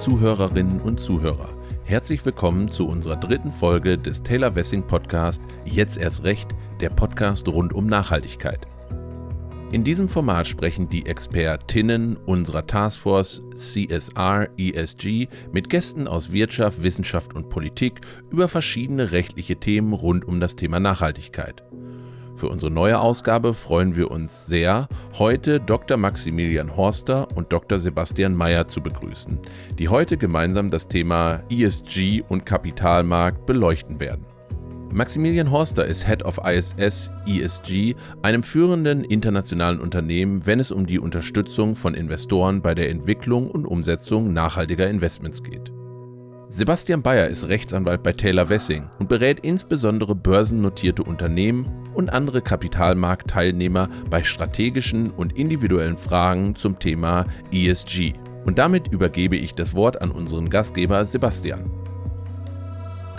Zuhörerinnen und Zuhörer. Herzlich willkommen zu unserer dritten Folge des Taylor Wessing Podcast Jetzt erst recht, der Podcast rund um Nachhaltigkeit. In diesem Format sprechen die Expertinnen unserer Taskforce CSR ESG mit Gästen aus Wirtschaft, Wissenschaft und Politik über verschiedene rechtliche Themen rund um das Thema Nachhaltigkeit. Für unsere neue Ausgabe freuen wir uns sehr, heute Dr. Maximilian Horster und Dr. Sebastian Mayer zu begrüßen, die heute gemeinsam das Thema ESG und Kapitalmarkt beleuchten werden. Maximilian Horster ist Head of ISS ESG, einem führenden internationalen Unternehmen, wenn es um die Unterstützung von Investoren bei der Entwicklung und Umsetzung nachhaltiger Investments geht. Sebastian Bayer ist Rechtsanwalt bei Taylor Wessing und berät insbesondere börsennotierte Unternehmen und andere Kapitalmarktteilnehmer bei strategischen und individuellen Fragen zum Thema ESG. Und damit übergebe ich das Wort an unseren Gastgeber Sebastian.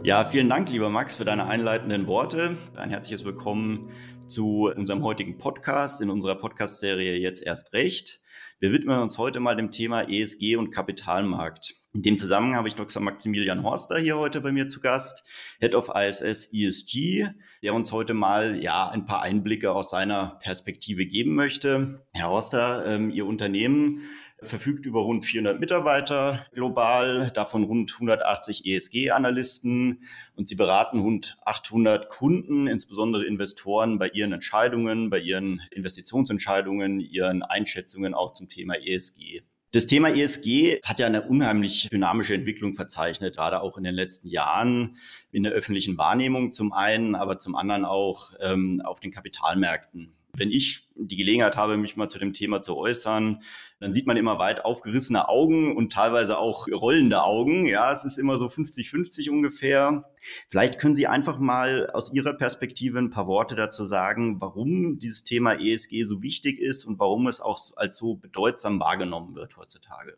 Ja, vielen Dank, lieber Max, für deine einleitenden Worte. Ein herzliches Willkommen zu unserem heutigen Podcast in unserer Podcast-Serie Jetzt erst recht. Wir widmen uns heute mal dem Thema ESG und Kapitalmarkt. In dem Zusammenhang habe ich Dr. Maximilian Horster hier heute bei mir zu Gast, Head of ISS ESG, der uns heute mal ja ein paar Einblicke aus seiner Perspektive geben möchte. Herr Horster, ähm, Ihr Unternehmen verfügt über rund 400 Mitarbeiter global, davon rund 180 ESG-Analysten und sie beraten rund 800 Kunden, insbesondere Investoren bei ihren Entscheidungen, bei ihren Investitionsentscheidungen, ihren Einschätzungen auch zum Thema ESG. Das Thema ESG hat ja eine unheimlich dynamische Entwicklung verzeichnet, gerade auch in den letzten Jahren in der öffentlichen Wahrnehmung zum einen, aber zum anderen auch ähm, auf den Kapitalmärkten. Wenn ich die Gelegenheit habe, mich mal zu dem Thema zu äußern, dann sieht man immer weit aufgerissene Augen und teilweise auch rollende Augen. Ja, es ist immer so 50-50 ungefähr. Vielleicht können Sie einfach mal aus Ihrer Perspektive ein paar Worte dazu sagen, warum dieses Thema ESG so wichtig ist und warum es auch als so bedeutsam wahrgenommen wird heutzutage.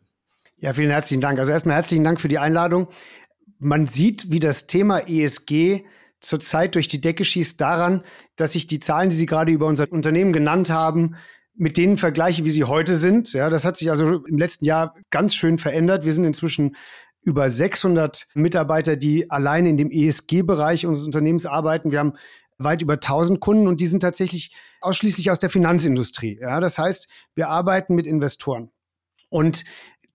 Ja, vielen herzlichen Dank. Also erstmal herzlichen Dank für die Einladung. Man sieht, wie das Thema ESG zurzeit durch die Decke schießt daran, dass ich die Zahlen, die Sie gerade über unser Unternehmen genannt haben, mit denen vergleiche, wie sie heute sind. Ja, das hat sich also im letzten Jahr ganz schön verändert. Wir sind inzwischen über 600 Mitarbeiter, die allein in dem ESG-Bereich unseres Unternehmens arbeiten. Wir haben weit über 1000 Kunden und die sind tatsächlich ausschließlich aus der Finanzindustrie. Ja, das heißt, wir arbeiten mit Investoren und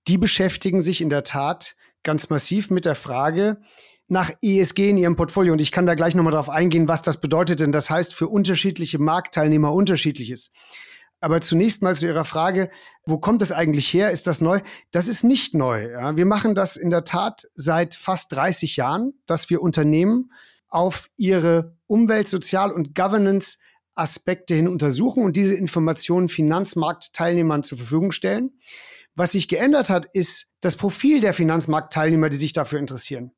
die beschäftigen sich in der Tat ganz massiv mit der Frage, nach ESG in ihrem Portfolio. Und ich kann da gleich nochmal drauf eingehen, was das bedeutet, denn das heißt für unterschiedliche Marktteilnehmer unterschiedliches. Aber zunächst mal zu Ihrer Frage, wo kommt das eigentlich her? Ist das neu? Das ist nicht neu. Ja. Wir machen das in der Tat seit fast 30 Jahren, dass wir Unternehmen auf ihre Umwelt-, Sozial- und Governance-Aspekte hin untersuchen und diese Informationen Finanzmarktteilnehmern zur Verfügung stellen. Was sich geändert hat, ist das Profil der Finanzmarktteilnehmer, die sich dafür interessieren.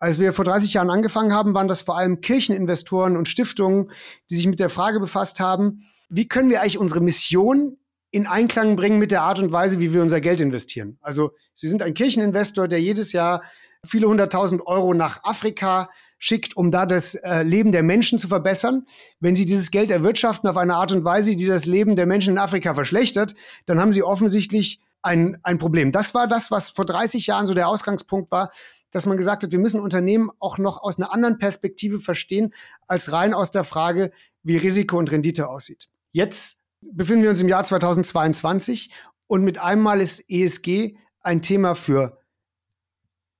Als wir vor 30 Jahren angefangen haben, waren das vor allem Kircheninvestoren und Stiftungen, die sich mit der Frage befasst haben, wie können wir eigentlich unsere Mission in Einklang bringen mit der Art und Weise, wie wir unser Geld investieren. Also Sie sind ein Kircheninvestor, der jedes Jahr viele hunderttausend Euro nach Afrika schickt, um da das äh, Leben der Menschen zu verbessern. Wenn Sie dieses Geld erwirtschaften auf eine Art und Weise, die das Leben der Menschen in Afrika verschlechtert, dann haben Sie offensichtlich ein, ein Problem. Das war das, was vor 30 Jahren so der Ausgangspunkt war, dass man gesagt hat, wir müssen Unternehmen auch noch aus einer anderen Perspektive verstehen, als rein aus der Frage, wie Risiko und Rendite aussieht. Jetzt befinden wir uns im Jahr 2022 und mit einmal ist ESG ein Thema für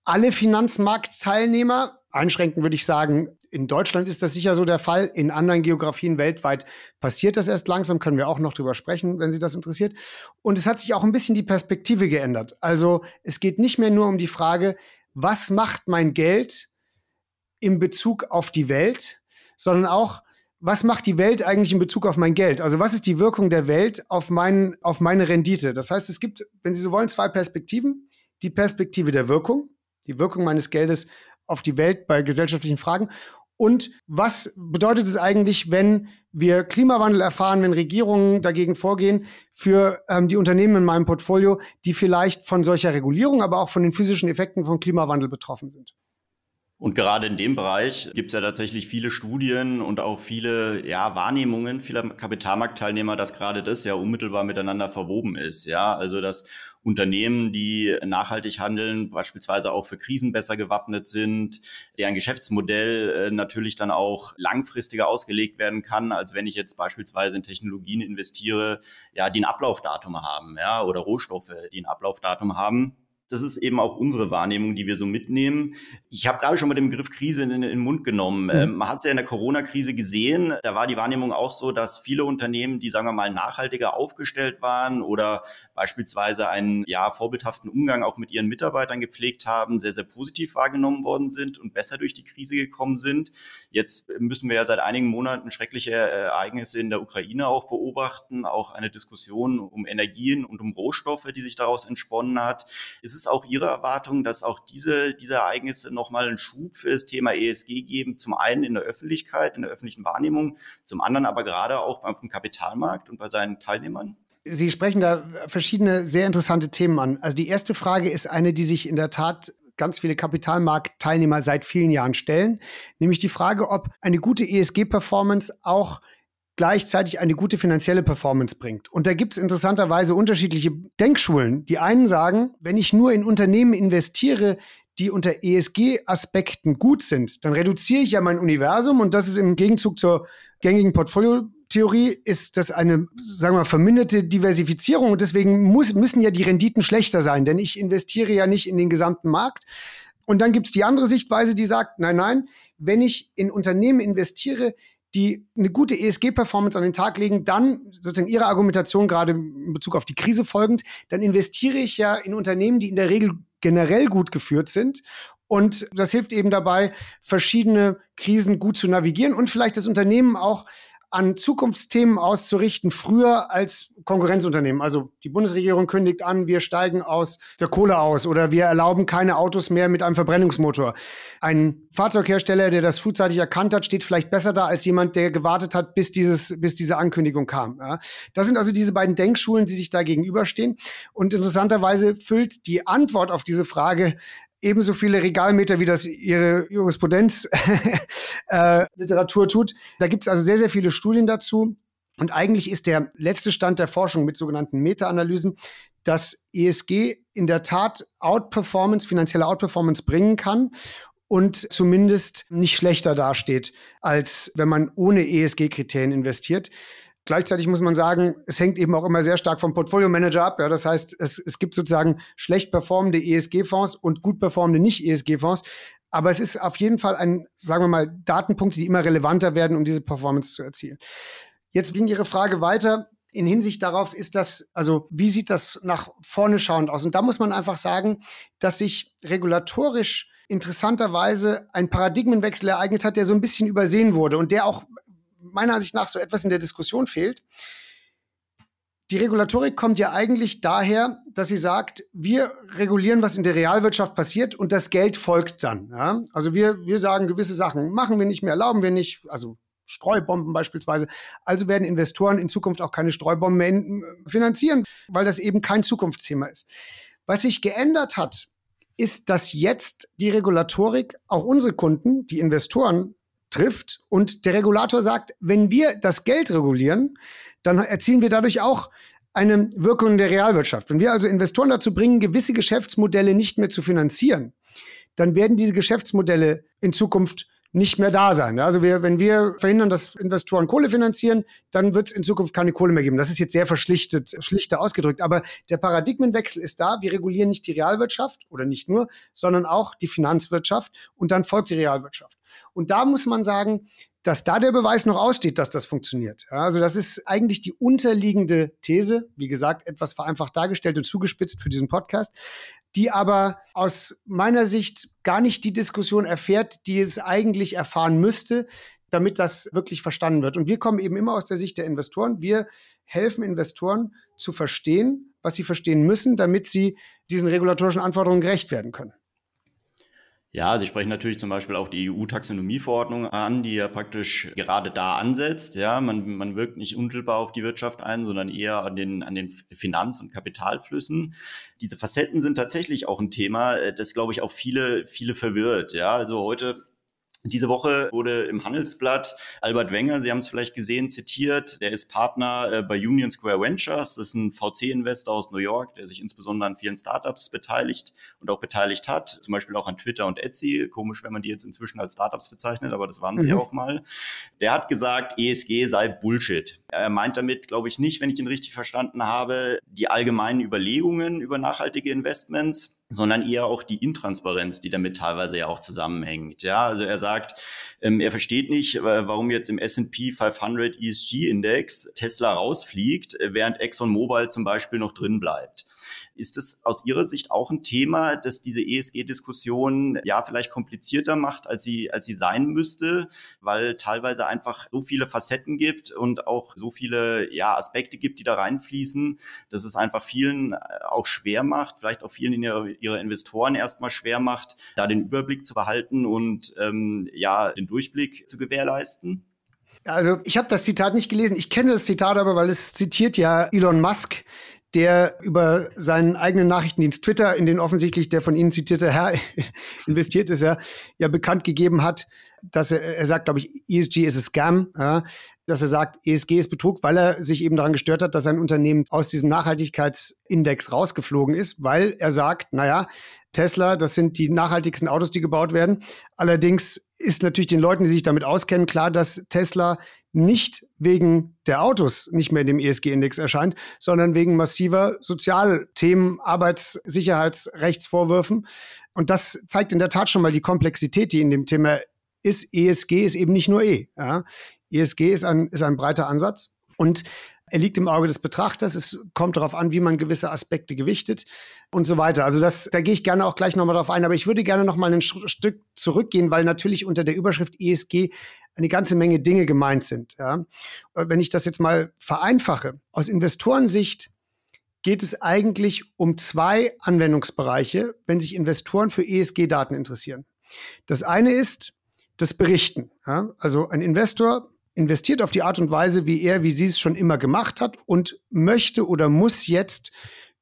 alle Finanzmarktteilnehmer. Einschränken würde ich sagen, in Deutschland ist das sicher so der Fall. In anderen Geografien weltweit passiert das erst langsam, können wir auch noch drüber sprechen, wenn Sie das interessiert. Und es hat sich auch ein bisschen die Perspektive geändert. Also es geht nicht mehr nur um die Frage, was macht mein Geld in Bezug auf die Welt, sondern auch, was macht die Welt eigentlich in Bezug auf mein Geld? Also was ist die Wirkung der Welt auf, mein, auf meine Rendite? Das heißt, es gibt, wenn Sie so wollen, zwei Perspektiven. Die Perspektive der Wirkung, die Wirkung meines Geldes auf die Welt bei gesellschaftlichen Fragen. Und was bedeutet es eigentlich, wenn wir Klimawandel erfahren, wenn Regierungen dagegen vorgehen, für ähm, die Unternehmen in meinem Portfolio, die vielleicht von solcher Regulierung, aber auch von den physischen Effekten von Klimawandel betroffen sind? Und gerade in dem Bereich gibt es ja tatsächlich viele Studien und auch viele ja, Wahrnehmungen vieler Kapitalmarktteilnehmer, dass gerade das ja unmittelbar miteinander verwoben ist. Ja, also dass Unternehmen, die nachhaltig handeln, beispielsweise auch für Krisen besser gewappnet sind, deren Geschäftsmodell äh, natürlich dann auch langfristiger ausgelegt werden kann, als wenn ich jetzt beispielsweise in Technologien investiere, ja, die ein Ablaufdatum haben, ja, oder Rohstoffe, die ein Ablaufdatum haben das ist eben auch unsere Wahrnehmung, die wir so mitnehmen. Ich habe gerade schon mal den Begriff Krise in, in den Mund genommen. Mhm. Ähm, man hat es ja in der Corona-Krise gesehen. Da war die Wahrnehmung auch so, dass viele Unternehmen, die, sagen wir mal, nachhaltiger aufgestellt waren oder beispielsweise einen ja, vorbildhaften Umgang auch mit ihren Mitarbeitern gepflegt haben, sehr, sehr positiv wahrgenommen worden sind und besser durch die Krise gekommen sind. Jetzt müssen wir ja seit einigen Monaten schreckliche Ereignisse in der Ukraine auch beobachten, auch eine Diskussion um Energien und um Rohstoffe, die sich daraus entsponnen hat. Ist es auch Ihre Erwartung, dass auch diese, diese Ereignisse nochmal einen Schub für das Thema ESG geben? Zum einen in der Öffentlichkeit, in der öffentlichen Wahrnehmung, zum anderen aber gerade auch beim Kapitalmarkt und bei seinen Teilnehmern? Sie sprechen da verschiedene sehr interessante Themen an. Also die erste Frage ist eine, die sich in der Tat ganz viele Kapitalmarktteilnehmer seit vielen Jahren stellen, nämlich die Frage, ob eine gute ESG-Performance auch gleichzeitig eine gute finanzielle Performance bringt. Und da gibt es interessanterweise unterschiedliche Denkschulen. Die einen sagen, wenn ich nur in Unternehmen investiere, die unter ESG-Aspekten gut sind, dann reduziere ich ja mein Universum und das ist im Gegenzug zur gängigen Portfolio Theorie ist das eine, sagen wir mal, verminderte Diversifizierung und deswegen muss, müssen ja die Renditen schlechter sein, denn ich investiere ja nicht in den gesamten Markt. Und dann gibt es die andere Sichtweise, die sagt, nein, nein, wenn ich in Unternehmen investiere, die eine gute ESG-Performance an den Tag legen, dann sozusagen ihre Argumentation gerade in Bezug auf die Krise folgend, dann investiere ich ja in Unternehmen, die in der Regel generell gut geführt sind. Und das hilft eben dabei, verschiedene Krisen gut zu navigieren und vielleicht das Unternehmen auch an Zukunftsthemen auszurichten, früher als Konkurrenzunternehmen. Also die Bundesregierung kündigt an, wir steigen aus der Kohle aus oder wir erlauben keine Autos mehr mit einem Verbrennungsmotor. Ein Fahrzeughersteller, der das frühzeitig erkannt hat, steht vielleicht besser da als jemand, der gewartet hat, bis, dieses, bis diese Ankündigung kam. Ja. Das sind also diese beiden Denkschulen, die sich da gegenüberstehen. Und interessanterweise füllt die Antwort auf diese Frage ebenso viele Regalmeter, wie das ihre Jurisprudenz-Literatur äh, tut. Da gibt es also sehr, sehr viele Studien dazu. Und eigentlich ist der letzte Stand der Forschung mit sogenannten Meta-Analysen, dass ESG in der Tat Outperformance, finanzielle Outperformance bringen kann und zumindest nicht schlechter dasteht, als wenn man ohne ESG-Kriterien investiert. Gleichzeitig muss man sagen, es hängt eben auch immer sehr stark vom Portfolio-Manager ab. Ja, das heißt, es, es gibt sozusagen schlecht performende ESG-Fonds und gut performende Nicht-ESG-Fonds. Aber es ist auf jeden Fall ein, sagen wir mal, Datenpunkte, die immer relevanter werden, um diese Performance zu erzielen. Jetzt ging Ihre Frage weiter. In Hinsicht darauf ist das, also wie sieht das nach vorne schauend aus? Und da muss man einfach sagen, dass sich regulatorisch interessanterweise ein Paradigmenwechsel ereignet hat, der so ein bisschen übersehen wurde und der auch meiner Ansicht nach so etwas in der Diskussion fehlt. Die Regulatorik kommt ja eigentlich daher, dass sie sagt, wir regulieren, was in der Realwirtschaft passiert und das Geld folgt dann. Ja? Also wir, wir sagen gewisse Sachen, machen wir nicht mehr, erlauben wir nicht, also Streubomben beispielsweise. Also werden Investoren in Zukunft auch keine Streubomben mehr finanzieren, weil das eben kein Zukunftsthema ist. Was sich geändert hat, ist, dass jetzt die Regulatorik auch unsere Kunden, die Investoren, trifft und der Regulator sagt, wenn wir das Geld regulieren, dann erzielen wir dadurch auch eine Wirkung der Realwirtschaft. Wenn wir also Investoren dazu bringen, gewisse Geschäftsmodelle nicht mehr zu finanzieren, dann werden diese Geschäftsmodelle in Zukunft nicht mehr da sein. Also wir, wenn wir verhindern, dass Investoren Kohle finanzieren, dann wird es in Zukunft keine Kohle mehr geben. Das ist jetzt sehr verschlichtet, schlichter ausgedrückt. Aber der Paradigmenwechsel ist da. Wir regulieren nicht die Realwirtschaft oder nicht nur, sondern auch die Finanzwirtschaft und dann folgt die Realwirtschaft. Und da muss man sagen, dass da der Beweis noch aussteht, dass das funktioniert. also das ist eigentlich die unterliegende These, wie gesagt, etwas vereinfacht dargestellt und zugespitzt für diesen Podcast, die aber aus meiner Sicht gar nicht die Diskussion erfährt, die es eigentlich erfahren müsste, damit das wirklich verstanden wird. Und wir kommen eben immer aus der Sicht der Investoren. Wir helfen Investoren zu verstehen, was sie verstehen müssen, damit sie diesen regulatorischen Anforderungen gerecht werden können. Ja, Sie sprechen natürlich zum Beispiel auch die EU-Taxonomieverordnung an, die ja praktisch gerade da ansetzt. Ja, man, man wirkt nicht unmittelbar auf die Wirtschaft ein, sondern eher an den, an den Finanz- und Kapitalflüssen. Diese Facetten sind tatsächlich auch ein Thema, äh, das glaube ich auch viele, viele verwirrt. Ja, also heute diese Woche wurde im Handelsblatt Albert Wenger, Sie haben es vielleicht gesehen, zitiert. Der ist Partner äh, bei Union Square Ventures. Das ist ein VC-Investor aus New York, der sich insbesondere an vielen Startups beteiligt und auch beteiligt hat. Zum Beispiel auch an Twitter und Etsy. Komisch, wenn man die jetzt inzwischen als Startups bezeichnet, aber das waren sie mhm. auch mal. Der hat gesagt, ESG sei Bullshit. Er meint damit, glaube ich, nicht, wenn ich ihn richtig verstanden habe, die allgemeinen Überlegungen über nachhaltige Investments sondern eher auch die Intransparenz, die damit teilweise ja auch zusammenhängt. Ja, also er sagt, ähm, er versteht nicht, äh, warum jetzt im S&P 500 ESG Index Tesla rausfliegt, während ExxonMobil zum Beispiel noch drin bleibt. Ist es aus Ihrer Sicht auch ein Thema, das diese ESG-Diskussion ja vielleicht komplizierter macht, als sie, als sie sein müsste, weil teilweise einfach so viele Facetten gibt und auch so viele ja, Aspekte gibt, die da reinfließen, dass es einfach vielen äh, auch schwer macht, vielleicht auch vielen ihrer, ihrer Investoren erstmal schwer macht, da den Überblick zu behalten und ähm, ja, den Durchblick zu gewährleisten? Also ich habe das Zitat nicht gelesen. Ich kenne das Zitat aber, weil es zitiert ja Elon Musk, der über seinen eigenen Nachrichtendienst Twitter, in den offensichtlich der von Ihnen zitierte Herr investiert ist, ja, ja bekannt gegeben hat, dass er, er sagt, glaube ich, ESG ist a Scam, ja, dass er sagt, ESG ist Betrug, weil er sich eben daran gestört hat, dass sein Unternehmen aus diesem Nachhaltigkeitsindex rausgeflogen ist, weil er sagt, naja, Tesla, das sind die nachhaltigsten Autos, die gebaut werden. Allerdings ist natürlich den Leuten, die sich damit auskennen, klar, dass Tesla nicht wegen der Autos nicht mehr in dem ESG-Index erscheint, sondern wegen massiver Sozialthemen, Arbeitssicherheitsrechtsvorwürfen. Und das zeigt in der Tat schon mal die Komplexität, die in dem Thema ist. ESG ist eben nicht nur E. Ja. ESG ist ein, ist ein breiter Ansatz. Und er liegt im Auge des Betrachters. Es kommt darauf an, wie man gewisse Aspekte gewichtet und so weiter. Also das, da gehe ich gerne auch gleich nochmal drauf ein. Aber ich würde gerne nochmal ein Stück zurückgehen, weil natürlich unter der Überschrift ESG eine ganze Menge Dinge gemeint sind. Ja. Wenn ich das jetzt mal vereinfache, aus Investorensicht geht es eigentlich um zwei Anwendungsbereiche, wenn sich Investoren für ESG-Daten interessieren. Das eine ist das Berichten. Ja. Also ein Investor investiert auf die Art und Weise, wie er, wie sie es schon immer gemacht hat und möchte oder muss jetzt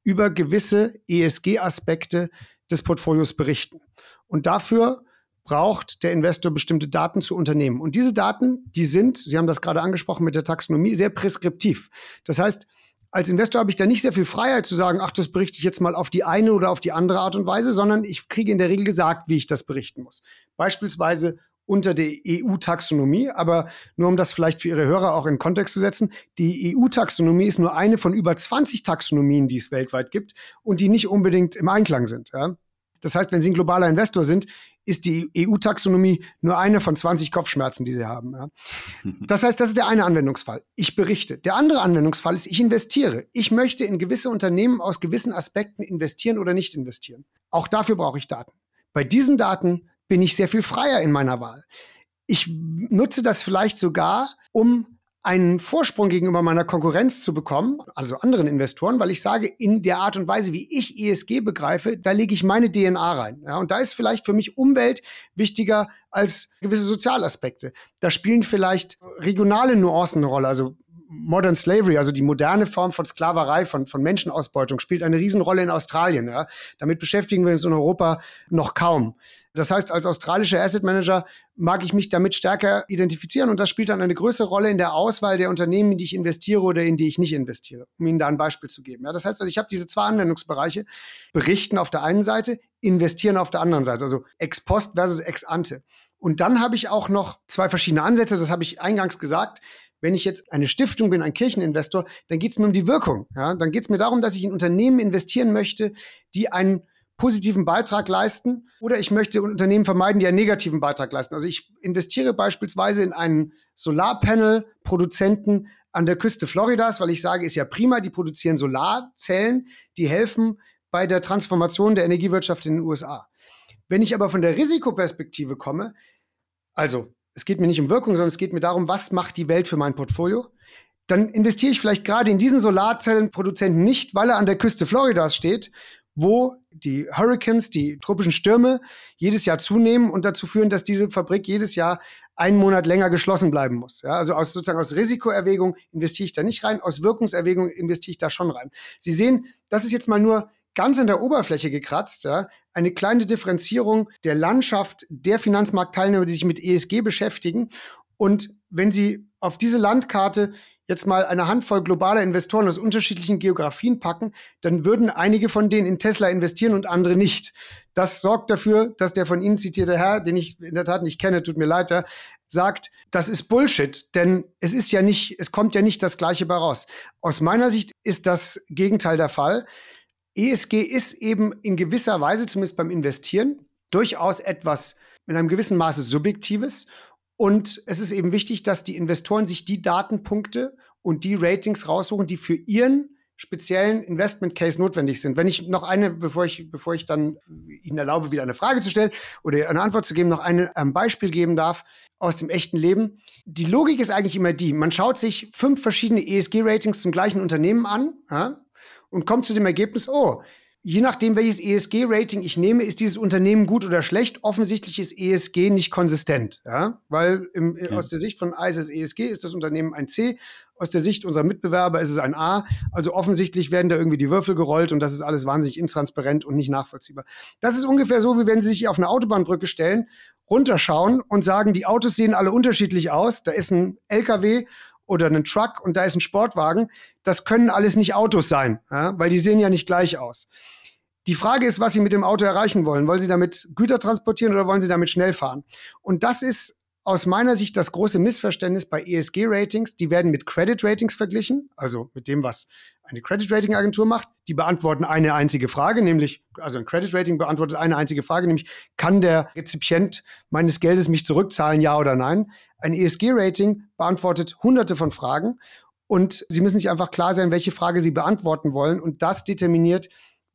über gewisse ESG-Aspekte des Portfolios berichten. Und dafür braucht der Investor bestimmte Daten zu Unternehmen. Und diese Daten, die sind, Sie haben das gerade angesprochen mit der Taxonomie, sehr preskriptiv. Das heißt, als Investor habe ich da nicht sehr viel Freiheit zu sagen, ach, das berichte ich jetzt mal auf die eine oder auf die andere Art und Weise, sondern ich kriege in der Regel gesagt, wie ich das berichten muss. Beispielsweise unter der EU-Taxonomie. Aber nur um das vielleicht für Ihre Hörer auch in Kontext zu setzen, die EU-Taxonomie ist nur eine von über 20 Taxonomien, die es weltweit gibt und die nicht unbedingt im Einklang sind. Ja? Das heißt, wenn Sie ein globaler Investor sind, ist die EU-Taxonomie nur eine von 20 Kopfschmerzen, die Sie haben. Ja? Das heißt, das ist der eine Anwendungsfall. Ich berichte. Der andere Anwendungsfall ist, ich investiere. Ich möchte in gewisse Unternehmen aus gewissen Aspekten investieren oder nicht investieren. Auch dafür brauche ich Daten. Bei diesen Daten bin ich sehr viel freier in meiner Wahl. Ich nutze das vielleicht sogar, um einen Vorsprung gegenüber meiner Konkurrenz zu bekommen, also anderen Investoren, weil ich sage, in der Art und Weise, wie ich ESG begreife, da lege ich meine DNA rein. Ja, und da ist vielleicht für mich Umwelt wichtiger als gewisse Sozialaspekte. Da spielen vielleicht regionale Nuancen eine Rolle. Also Modern Slavery, also die moderne Form von Sklaverei, von, von Menschenausbeutung, spielt eine Riesenrolle in Australien. Ja? Damit beschäftigen wir uns in Europa noch kaum. Das heißt, als australischer Asset Manager mag ich mich damit stärker identifizieren und das spielt dann eine größere Rolle in der Auswahl der Unternehmen, in die ich investiere oder in die ich nicht investiere, um Ihnen da ein Beispiel zu geben. Ja, das heißt also, ich habe diese zwei Anwendungsbereiche, berichten auf der einen Seite, investieren auf der anderen Seite, also ex post versus ex ante. Und dann habe ich auch noch zwei verschiedene Ansätze, das habe ich eingangs gesagt. Wenn ich jetzt eine Stiftung bin, ein Kircheninvestor, dann geht es mir um die Wirkung. Ja? Dann geht es mir darum, dass ich in Unternehmen investieren möchte, die einen positiven Beitrag leisten oder ich möchte Unternehmen vermeiden, die einen negativen Beitrag leisten. Also ich investiere beispielsweise in einen Solarpanel-Produzenten an der Küste Floridas, weil ich sage, ist ja prima, die produzieren Solarzellen, die helfen bei der Transformation der Energiewirtschaft in den USA. Wenn ich aber von der Risikoperspektive komme, also es geht mir nicht um Wirkung, sondern es geht mir darum, was macht die Welt für mein Portfolio, dann investiere ich vielleicht gerade in diesen Solarzellenproduzenten nicht, weil er an der Küste Floridas steht, wo die Hurricanes, die tropischen Stürme jedes Jahr zunehmen und dazu führen, dass diese Fabrik jedes Jahr einen Monat länger geschlossen bleiben muss. Ja, also aus sozusagen aus Risikoerwägung investiere ich da nicht rein, aus Wirkungserwägung investiere ich da schon rein. Sie sehen, das ist jetzt mal nur ganz an der Oberfläche gekratzt, ja, eine kleine Differenzierung der Landschaft der Finanzmarktteilnehmer, die sich mit ESG beschäftigen. Und wenn Sie auf diese Landkarte jetzt mal eine Handvoll globaler Investoren aus unterschiedlichen Geografien packen, dann würden einige von denen in Tesla investieren und andere nicht. Das sorgt dafür, dass der von Ihnen zitierte Herr, den ich in der Tat nicht kenne, tut mir leid, ja, sagt, das ist Bullshit, denn es ist ja nicht, es kommt ja nicht das Gleiche bei raus. Aus meiner Sicht ist das Gegenteil der Fall. ESG ist eben in gewisser Weise, zumindest beim Investieren, durchaus etwas mit einem gewissen Maße Subjektives und es ist eben wichtig, dass die Investoren sich die Datenpunkte und die Ratings raussuchen, die für ihren speziellen Investment Case notwendig sind. Wenn ich noch eine, bevor ich, bevor ich dann Ihnen erlaube, wieder eine Frage zu stellen oder eine Antwort zu geben, noch ein ähm, Beispiel geben darf aus dem echten Leben. Die Logik ist eigentlich immer die, man schaut sich fünf verschiedene ESG-Ratings zum gleichen Unternehmen an ja, und kommt zu dem Ergebnis, oh, Je nachdem, welches ESG-Rating ich nehme, ist dieses Unternehmen gut oder schlecht. Offensichtlich ist ESG nicht konsistent, ja? weil im, ja. aus der Sicht von ISS ESG ist das Unternehmen ein C, aus der Sicht unserer Mitbewerber ist es ein A. Also offensichtlich werden da irgendwie die Würfel gerollt und das ist alles wahnsinnig intransparent und nicht nachvollziehbar. Das ist ungefähr so, wie wenn Sie sich auf eine Autobahnbrücke stellen, runterschauen und sagen, die Autos sehen alle unterschiedlich aus. Da ist ein LKW oder einen Truck und da ist ein Sportwagen. Das können alles nicht Autos sein, ja? weil die sehen ja nicht gleich aus. Die Frage ist, was Sie mit dem Auto erreichen wollen. Wollen Sie damit Güter transportieren oder wollen Sie damit schnell fahren? Und das ist aus meiner Sicht das große Missverständnis bei ESG-Ratings. Die werden mit Credit-Ratings verglichen, also mit dem, was eine Credit-Rating-Agentur macht. Die beantworten eine einzige Frage, nämlich, also ein Credit-Rating beantwortet eine einzige Frage, nämlich, kann der Rezipient meines Geldes mich zurückzahlen, ja oder nein? Ein ESG-Rating beantwortet hunderte von Fragen und Sie müssen sich einfach klar sein, welche Frage Sie beantworten wollen und das determiniert,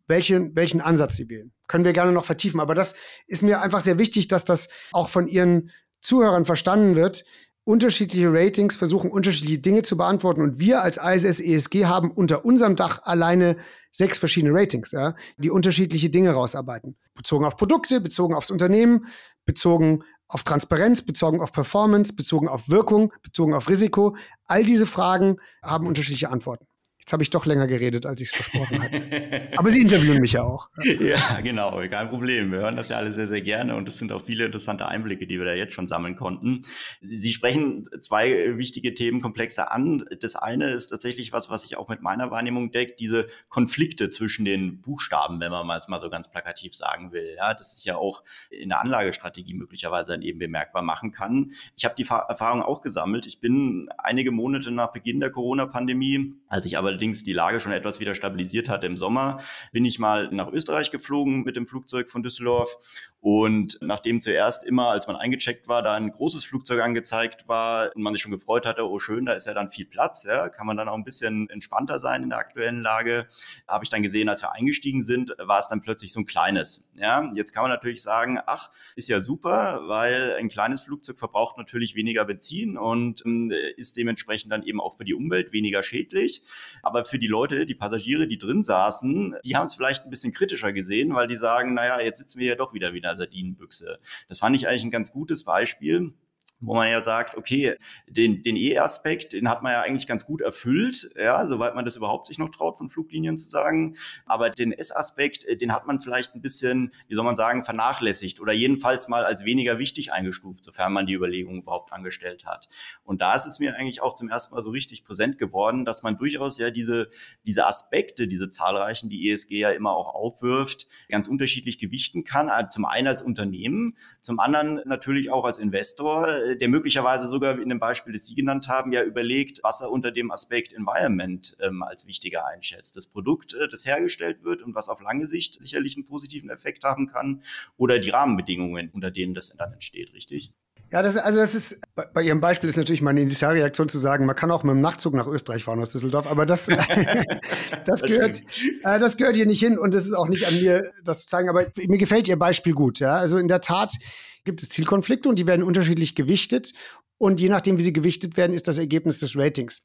welchen, welchen Ansatz Sie wählen. Können wir gerne noch vertiefen, aber das ist mir einfach sehr wichtig, dass das auch von Ihren Zuhörern verstanden wird. Unterschiedliche Ratings versuchen unterschiedliche Dinge zu beantworten und wir als ISS ESG haben unter unserem Dach alleine sechs verschiedene Ratings, ja, die unterschiedliche Dinge rausarbeiten. Bezogen auf Produkte, bezogen aufs Unternehmen, bezogen auf Transparenz, bezogen auf Performance, bezogen auf Wirkung, bezogen auf Risiko. All diese Fragen haben unterschiedliche Antworten. Jetzt habe ich doch länger geredet, als ich es versprochen hatte. Aber Sie interviewen mich ja auch. Ja, genau, kein Problem. Wir hören das ja alle sehr, sehr gerne und es sind auch viele interessante Einblicke, die wir da jetzt schon sammeln konnten. Sie sprechen zwei wichtige Themenkomplexe an. Das eine ist tatsächlich was, was sich auch mit meiner Wahrnehmung deckt, diese Konflikte zwischen den Buchstaben, wenn man es mal so ganz plakativ sagen will. Ja, das ist ja auch in der Anlagestrategie möglicherweise dann eben bemerkbar machen kann. Ich habe die Erfahrung auch gesammelt. Ich bin einige Monate nach Beginn der Corona-Pandemie, als ich aber allerdings die Lage schon etwas wieder stabilisiert hatte im Sommer, bin ich mal nach Österreich geflogen mit dem Flugzeug von Düsseldorf und nachdem zuerst immer, als man eingecheckt war, da ein großes Flugzeug angezeigt war und man sich schon gefreut hatte, oh schön, da ist ja dann viel Platz, ja, kann man dann auch ein bisschen entspannter sein in der aktuellen Lage, habe ich dann gesehen, als wir eingestiegen sind, war es dann plötzlich so ein kleines. Ja, jetzt kann man natürlich sagen, ach, ist ja super, weil ein kleines Flugzeug verbraucht natürlich weniger Benzin und äh, ist dementsprechend dann eben auch für die Umwelt weniger schädlich. Aber für die Leute, die Passagiere, die drin saßen, die haben es vielleicht ein bisschen kritischer gesehen, weil die sagen, naja, jetzt sitzen wir ja doch wieder wieder Sardinenbüchse. Das fand ich eigentlich ein ganz gutes Beispiel wo man ja sagt, okay, den, den E-Aspekt, den hat man ja eigentlich ganz gut erfüllt, ja, soweit man das überhaupt sich noch traut, von Fluglinien zu sagen. Aber den S-Aspekt, äh, den hat man vielleicht ein bisschen, wie soll man sagen, vernachlässigt oder jedenfalls mal als weniger wichtig eingestuft, sofern man die Überlegung überhaupt angestellt hat. Und da ist es mir eigentlich auch zum ersten Mal so richtig präsent geworden, dass man durchaus ja diese, diese Aspekte, diese zahlreichen, die ESG ja immer auch aufwirft, ganz unterschiedlich gewichten kann. Also zum einen als Unternehmen, zum anderen natürlich auch als Investor, der möglicherweise sogar in dem Beispiel, das Sie genannt haben, ja überlegt, was er unter dem Aspekt Environment ähm, als wichtiger einschätzt. Das Produkt, äh, das hergestellt wird und was auf lange Sicht sicherlich einen positiven Effekt haben kann oder die Rahmenbedingungen, unter denen das dann entsteht, richtig? Ja, das, also das ist, bei, Ihrem Beispiel ist natürlich meine Initialreaktion zu sagen, man kann auch mit dem Nachtzug nach Österreich fahren aus Düsseldorf, aber das, das, gehört, äh, das gehört hier nicht hin und es ist auch nicht an mir, das zu zeigen, aber mir gefällt Ihr Beispiel gut. Ja? Also in der Tat gibt es Zielkonflikte und die werden unterschiedlich gewichtet. Und je nachdem, wie sie gewichtet werden, ist das Ergebnis des Ratings.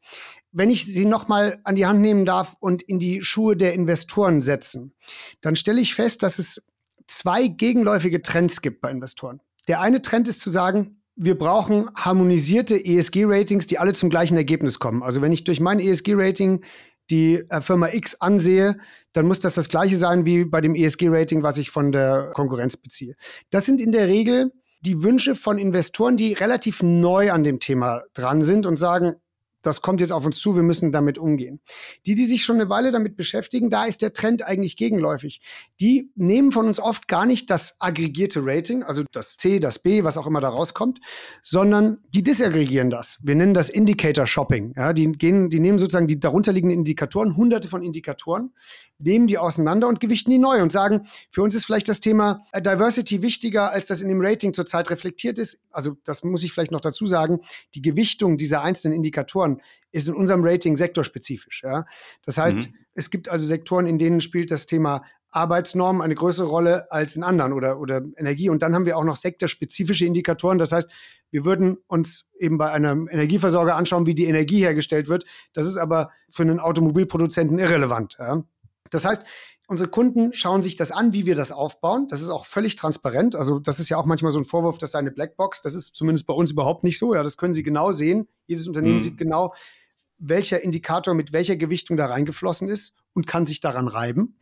Wenn ich sie nochmal an die Hand nehmen darf und in die Schuhe der Investoren setzen, dann stelle ich fest, dass es zwei gegenläufige Trends gibt bei Investoren. Der eine Trend ist zu sagen, wir brauchen harmonisierte ESG-Ratings, die alle zum gleichen Ergebnis kommen. Also wenn ich durch mein ESG-Rating die äh, Firma X ansehe, dann muss das das gleiche sein wie bei dem ESG-Rating, was ich von der Konkurrenz beziehe. Das sind in der Regel die Wünsche von Investoren, die relativ neu an dem Thema dran sind und sagen, das kommt jetzt auf uns zu, wir müssen damit umgehen. Die, die sich schon eine Weile damit beschäftigen, da ist der Trend eigentlich gegenläufig. Die nehmen von uns oft gar nicht das aggregierte Rating, also das C, das B, was auch immer da rauskommt, sondern die disaggregieren das. Wir nennen das Indicator Shopping. Ja, die, gehen, die nehmen sozusagen die darunterliegenden Indikatoren, hunderte von Indikatoren, nehmen die auseinander und gewichten die neu und sagen, für uns ist vielleicht das Thema Diversity wichtiger, als das in dem Rating zurzeit reflektiert ist. Also das muss ich vielleicht noch dazu sagen. Die Gewichtung dieser einzelnen Indikatoren ist in unserem Rating sektorspezifisch. Ja? Das heißt, mhm. es gibt also Sektoren, in denen spielt das Thema Arbeitsnormen eine größere Rolle als in anderen oder, oder Energie. Und dann haben wir auch noch sektorspezifische Indikatoren. Das heißt, wir würden uns eben bei einem Energieversorger anschauen, wie die Energie hergestellt wird. Das ist aber für einen Automobilproduzenten irrelevant. Ja? Das heißt, unsere Kunden schauen sich das an, wie wir das aufbauen. Das ist auch völlig transparent. Also das ist ja auch manchmal so ein Vorwurf, dass sei eine Blackbox. Das ist zumindest bei uns überhaupt nicht so. Ja, das können Sie genau sehen. Jedes Unternehmen mhm. sieht genau, welcher Indikator mit welcher Gewichtung da reingeflossen ist und kann sich daran reiben.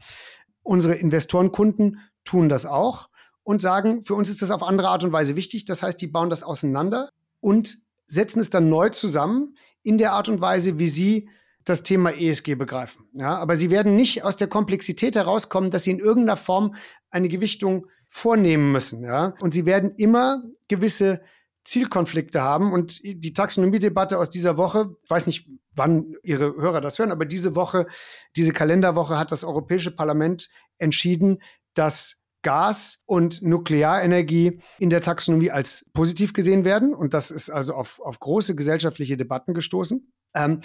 Unsere Investorenkunden tun das auch und sagen, für uns ist das auf andere Art und Weise wichtig. Das heißt, die bauen das auseinander und setzen es dann neu zusammen in der Art und Weise, wie sie das Thema ESG begreifen. Ja, aber sie werden nicht aus der Komplexität herauskommen, dass sie in irgendeiner Form eine Gewichtung vornehmen müssen. Ja, und sie werden immer gewisse Zielkonflikte haben. Und die Taxonomiedebatte aus dieser Woche, ich weiß nicht, wann Ihre Hörer das hören, aber diese Woche, diese Kalenderwoche hat das Europäische Parlament entschieden, dass Gas und Nuklearenergie in der Taxonomie als positiv gesehen werden. Und das ist also auf, auf große gesellschaftliche Debatten gestoßen. Ähm,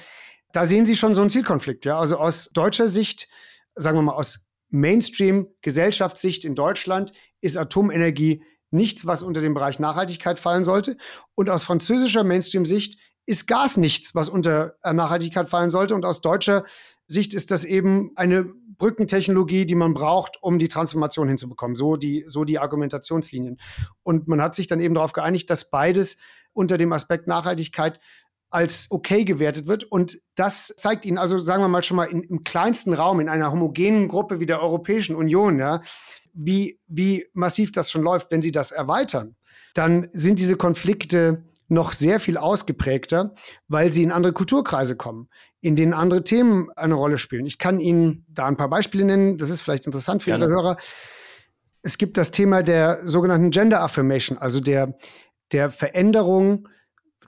da sehen Sie schon so einen Zielkonflikt. Ja? Also aus deutscher Sicht, sagen wir mal aus Mainstream-Gesellschaftssicht in Deutschland, ist Atomenergie nichts, was unter den Bereich Nachhaltigkeit fallen sollte. Und aus französischer Mainstream-Sicht ist Gas nichts, was unter äh, Nachhaltigkeit fallen sollte. Und aus deutscher Sicht ist das eben eine Brückentechnologie, die man braucht, um die Transformation hinzubekommen. So die, so die Argumentationslinien. Und man hat sich dann eben darauf geeinigt, dass beides unter dem Aspekt Nachhaltigkeit als okay gewertet wird. Und das zeigt Ihnen also, sagen wir mal schon mal, in, im kleinsten Raum, in einer homogenen Gruppe wie der Europäischen Union, ja, wie, wie massiv das schon läuft, wenn Sie das erweitern, dann sind diese Konflikte noch sehr viel ausgeprägter, weil sie in andere Kulturkreise kommen, in denen andere Themen eine Rolle spielen. Ich kann Ihnen da ein paar Beispiele nennen, das ist vielleicht interessant für Ihre Hörer. Es gibt das Thema der sogenannten Gender Affirmation, also der, der Veränderung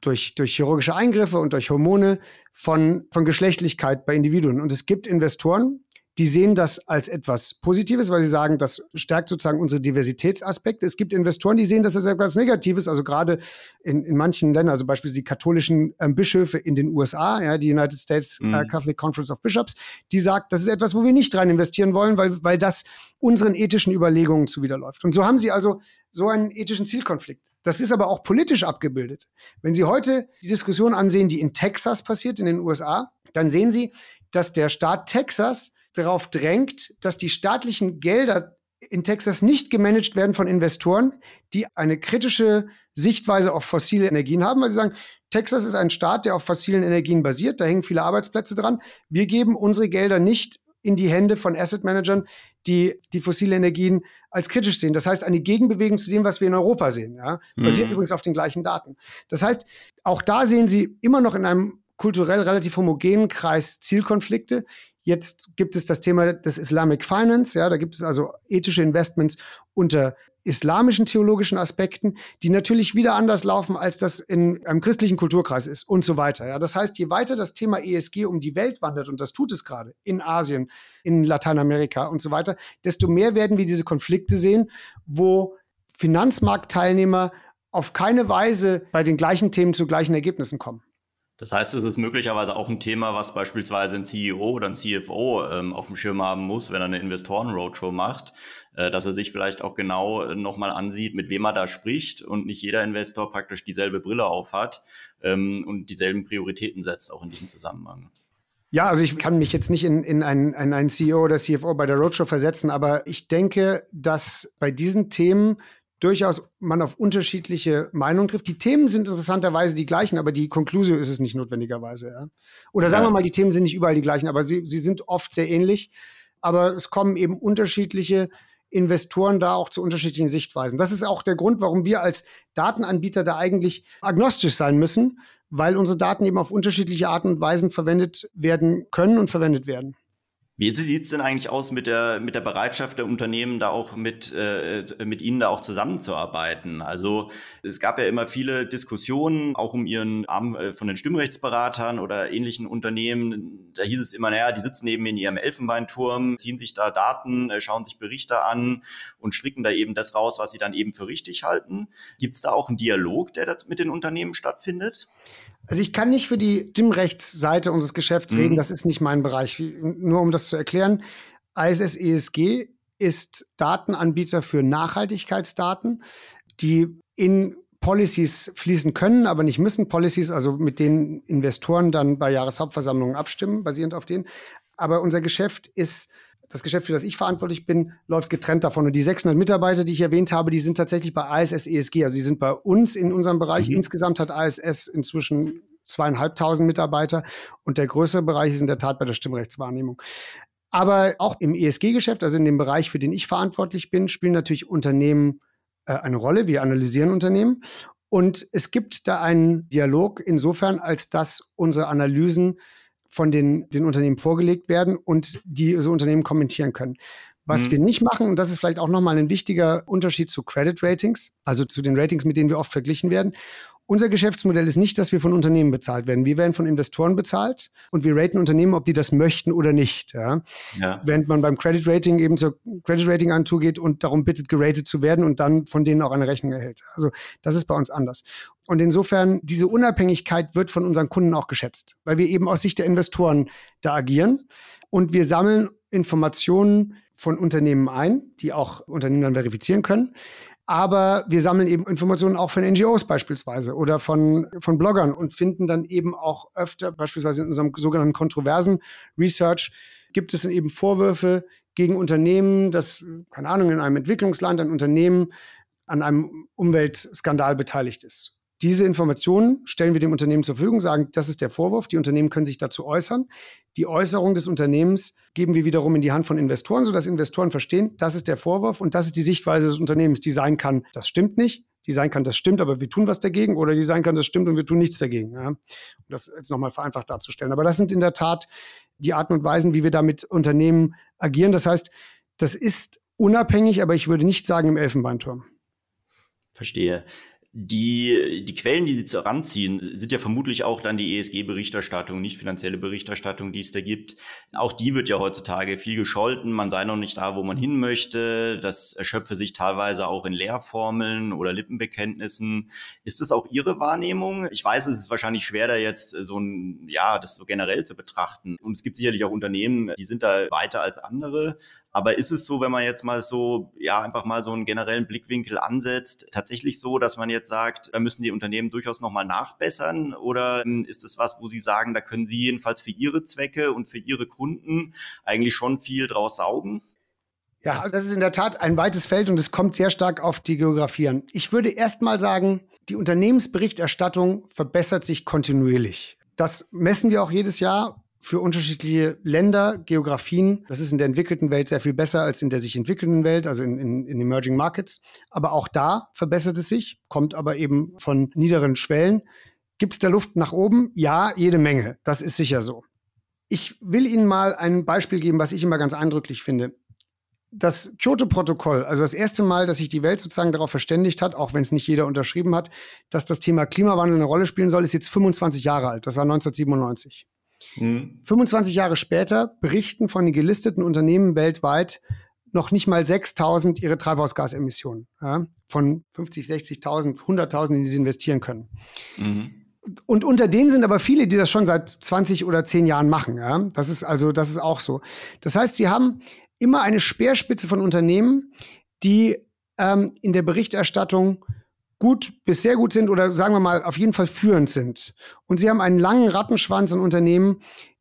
durch, durch chirurgische Eingriffe und durch Hormone von, von Geschlechtlichkeit bei Individuen. Und es gibt Investoren, die sehen das als etwas Positives, weil sie sagen, das stärkt sozusagen unsere Diversitätsaspekte. Es gibt Investoren, die sehen das als etwas Negatives, also gerade in, in manchen Ländern, also beispielsweise die katholischen äh, Bischöfe in den USA, ja, die United States äh, mhm. äh, Catholic Conference of Bishops, die sagt, das ist etwas, wo wir nicht rein investieren wollen, weil, weil das unseren ethischen Überlegungen zuwiderläuft. Und so haben sie also so einen ethischen Zielkonflikt. Das ist aber auch politisch abgebildet. Wenn Sie heute die Diskussion ansehen, die in Texas passiert, in den USA, dann sehen Sie, dass der Staat Texas darauf drängt, dass die staatlichen Gelder in Texas nicht gemanagt werden von Investoren, die eine kritische Sichtweise auf fossile Energien haben, weil sie sagen, Texas ist ein Staat, der auf fossilen Energien basiert, da hängen viele Arbeitsplätze dran. Wir geben unsere Gelder nicht in die Hände von Asset Managern, die die fossile Energien als kritisch sehen. Das heißt, eine Gegenbewegung zu dem, was wir in Europa sehen. Ja? Basiert mhm. übrigens auf den gleichen Daten. Das heißt, auch da sehen Sie immer noch in einem kulturell relativ homogenen Kreis Zielkonflikte. Jetzt gibt es das Thema des Islamic Finance, ja, da gibt es also ethische Investments unter islamischen theologischen Aspekten, die natürlich wieder anders laufen, als das in einem christlichen Kulturkreis ist und so weiter. Ja. Das heißt, je weiter das Thema ESG um die Welt wandert, und das tut es gerade in Asien, in Lateinamerika und so weiter, desto mehr werden wir diese Konflikte sehen, wo Finanzmarktteilnehmer auf keine Weise bei den gleichen Themen zu gleichen Ergebnissen kommen. Das heißt, es ist möglicherweise auch ein Thema, was beispielsweise ein CEO oder ein CFO ähm, auf dem Schirm haben muss, wenn er eine Investoren-Roadshow macht, äh, dass er sich vielleicht auch genau äh, nochmal ansieht, mit wem er da spricht und nicht jeder Investor praktisch dieselbe Brille aufhat ähm, und dieselben Prioritäten setzt, auch in diesem Zusammenhang. Ja, also ich kann mich jetzt nicht in, in, einen, in einen CEO oder CFO bei der Roadshow versetzen, aber ich denke, dass bei diesen Themen durchaus man auf unterschiedliche Meinungen trifft. Die Themen sind interessanterweise die gleichen, aber die Konklusio ist es nicht notwendigerweise. Ja? Oder sagen ja. wir mal, die Themen sind nicht überall die gleichen, aber sie, sie sind oft sehr ähnlich. Aber es kommen eben unterschiedliche Investoren da auch zu unterschiedlichen Sichtweisen. Das ist auch der Grund, warum wir als Datenanbieter da eigentlich agnostisch sein müssen, weil unsere Daten eben auf unterschiedliche Arten und Weisen verwendet werden können und verwendet werden. Wie sieht es denn eigentlich aus mit der, mit der Bereitschaft der Unternehmen, da auch mit, äh, mit Ihnen da auch zusammenzuarbeiten? Also es gab ja immer viele Diskussionen, auch um Ihren Arm äh, von den Stimmrechtsberatern oder ähnlichen Unternehmen. Da hieß es immer, naja, die sitzen eben in ihrem Elfenbeinturm, ziehen sich da Daten, äh, schauen sich Berichte an und stricken da eben das raus, was sie dann eben für richtig halten. Gibt es da auch einen Dialog, der da mit den Unternehmen stattfindet? Also ich kann nicht für die Stimmrechtsseite unseres Geschäfts mhm. reden, das ist nicht mein Bereich. Nur um das zu erklären, ISS ESG ist Datenanbieter für Nachhaltigkeitsdaten, die in Policies fließen können, aber nicht müssen. Policies, also mit denen Investoren dann bei Jahreshauptversammlungen abstimmen, basierend auf denen. Aber unser Geschäft ist das Geschäft, für das ich verantwortlich bin, läuft getrennt davon. Und die 600 Mitarbeiter, die ich erwähnt habe, die sind tatsächlich bei ISS ESG. Also die sind bei uns in unserem Bereich. Mhm. Insgesamt hat ISS inzwischen zweieinhalbtausend Mitarbeiter. Und der größere Bereich ist in der Tat bei der Stimmrechtswahrnehmung. Aber auch im ESG-Geschäft, also in dem Bereich, für den ich verantwortlich bin, spielen natürlich Unternehmen äh, eine Rolle. Wir analysieren Unternehmen. Und es gibt da einen Dialog insofern, als dass unsere Analysen von den, den Unternehmen vorgelegt werden und die so Unternehmen kommentieren können. Was mhm. wir nicht machen, und das ist vielleicht auch nochmal ein wichtiger Unterschied zu Credit Ratings, also zu den Ratings, mit denen wir oft verglichen werden. Unser Geschäftsmodell ist nicht, dass wir von Unternehmen bezahlt werden. Wir werden von Investoren bezahlt und wir raten Unternehmen, ob die das möchten oder nicht. Ja? Ja. Während man beim Credit Rating eben zur Credit Rating anzugeht und darum bittet, geratet zu werden und dann von denen auch eine Rechnung erhält. Also das ist bei uns anders. Und insofern, diese Unabhängigkeit wird von unseren Kunden auch geschätzt, weil wir eben aus Sicht der Investoren da agieren und wir sammeln Informationen von Unternehmen ein, die auch Unternehmen dann verifizieren können. Aber wir sammeln eben Informationen auch von NGOs beispielsweise oder von, von Bloggern und finden dann eben auch öfter, beispielsweise in unserem sogenannten kontroversen Research, gibt es dann eben Vorwürfe gegen Unternehmen, dass, keine Ahnung, in einem Entwicklungsland ein Unternehmen an einem Umweltskandal beteiligt ist. Diese Informationen stellen wir dem Unternehmen zur Verfügung, sagen, das ist der Vorwurf, die Unternehmen können sich dazu äußern. Die Äußerung des Unternehmens geben wir wiederum in die Hand von Investoren, sodass Investoren verstehen, das ist der Vorwurf und das ist die Sichtweise des Unternehmens, die sein kann, das stimmt nicht, die sein kann, das stimmt, aber wir tun was dagegen oder die sein kann, das stimmt und wir tun nichts dagegen. Ja? Um das jetzt nochmal vereinfacht darzustellen. Aber das sind in der Tat die Arten und Weisen, wie wir da mit Unternehmen agieren. Das heißt, das ist unabhängig, aber ich würde nicht sagen im Elfenbeinturm. Verstehe. Die, die Quellen, die sie zu ranziehen, sind ja vermutlich auch dann die ESG-Berichterstattung, nicht finanzielle Berichterstattung, die es da gibt. Auch die wird ja heutzutage viel gescholten. Man sei noch nicht da, wo man hin möchte. Das erschöpfe sich teilweise auch in Lehrformeln oder Lippenbekenntnissen. Ist das auch Ihre Wahrnehmung? Ich weiß, es ist wahrscheinlich schwer, da jetzt so ein, ja, das so generell zu betrachten. Und es gibt sicherlich auch Unternehmen, die sind da weiter als andere. Aber ist es so, wenn man jetzt mal so, ja, einfach mal so einen generellen Blickwinkel ansetzt, tatsächlich so, dass man jetzt sagt, da müssen die Unternehmen durchaus nochmal nachbessern? Oder ähm, ist es was, wo Sie sagen, da können Sie jedenfalls für Ihre Zwecke und für Ihre Kunden eigentlich schon viel draus saugen? Ja, also das ist in der Tat ein weites Feld und es kommt sehr stark auf die Geografie an. Ich würde erst mal sagen, die Unternehmensberichterstattung verbessert sich kontinuierlich. Das messen wir auch jedes Jahr für unterschiedliche Länder, Geografien. Das ist in der entwickelten Welt sehr viel besser als in der sich entwickelnden Welt, also in, in, in Emerging Markets. Aber auch da verbessert es sich, kommt aber eben von niederen Schwellen. Gibt es da Luft nach oben? Ja, jede Menge. Das ist sicher so. Ich will Ihnen mal ein Beispiel geben, was ich immer ganz eindrücklich finde. Das Kyoto-Protokoll, also das erste Mal, dass sich die Welt sozusagen darauf verständigt hat, auch wenn es nicht jeder unterschrieben hat, dass das Thema Klimawandel eine Rolle spielen soll, ist jetzt 25 Jahre alt. Das war 1997. Mhm. 25 Jahre später berichten von den gelisteten Unternehmen weltweit noch nicht mal 6000 ihre Treibhausgasemissionen. Ja, von 50, 60.000, 100.000, in die sie investieren können. Mhm. und unter denen sind aber viele, die das schon seit 20 oder 10 Jahren machen. Ja? Das ist also, das ist auch so. Das heißt, sie haben immer eine Speerspitze von Unternehmen, die ähm, in der Berichterstattung gut bis sehr gut sind oder sagen wir mal auf jeden Fall führend sind. Und sie haben einen langen Rattenschwanz an Unternehmen,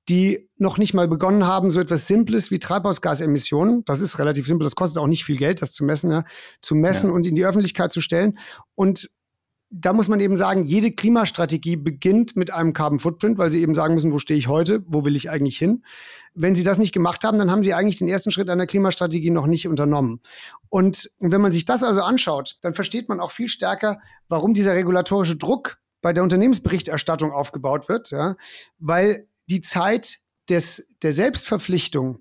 die noch nicht mal begonnen haben, so etwas Simples wie Treibhausgasemissionen, das ist relativ simpel, das kostet auch nicht viel Geld, das zu messen, ja, zu messen ja. und in die Öffentlichkeit zu stellen. Und da muss man eben sagen, jede Klimastrategie beginnt mit einem Carbon Footprint, weil sie eben sagen müssen, wo stehe ich heute, wo will ich eigentlich hin. Wenn sie das nicht gemacht haben, dann haben sie eigentlich den ersten Schritt einer Klimastrategie noch nicht unternommen. Und wenn man sich das also anschaut, dann versteht man auch viel stärker, warum dieser regulatorische Druck bei der Unternehmensberichterstattung aufgebaut wird, ja, weil die Zeit des, der Selbstverpflichtung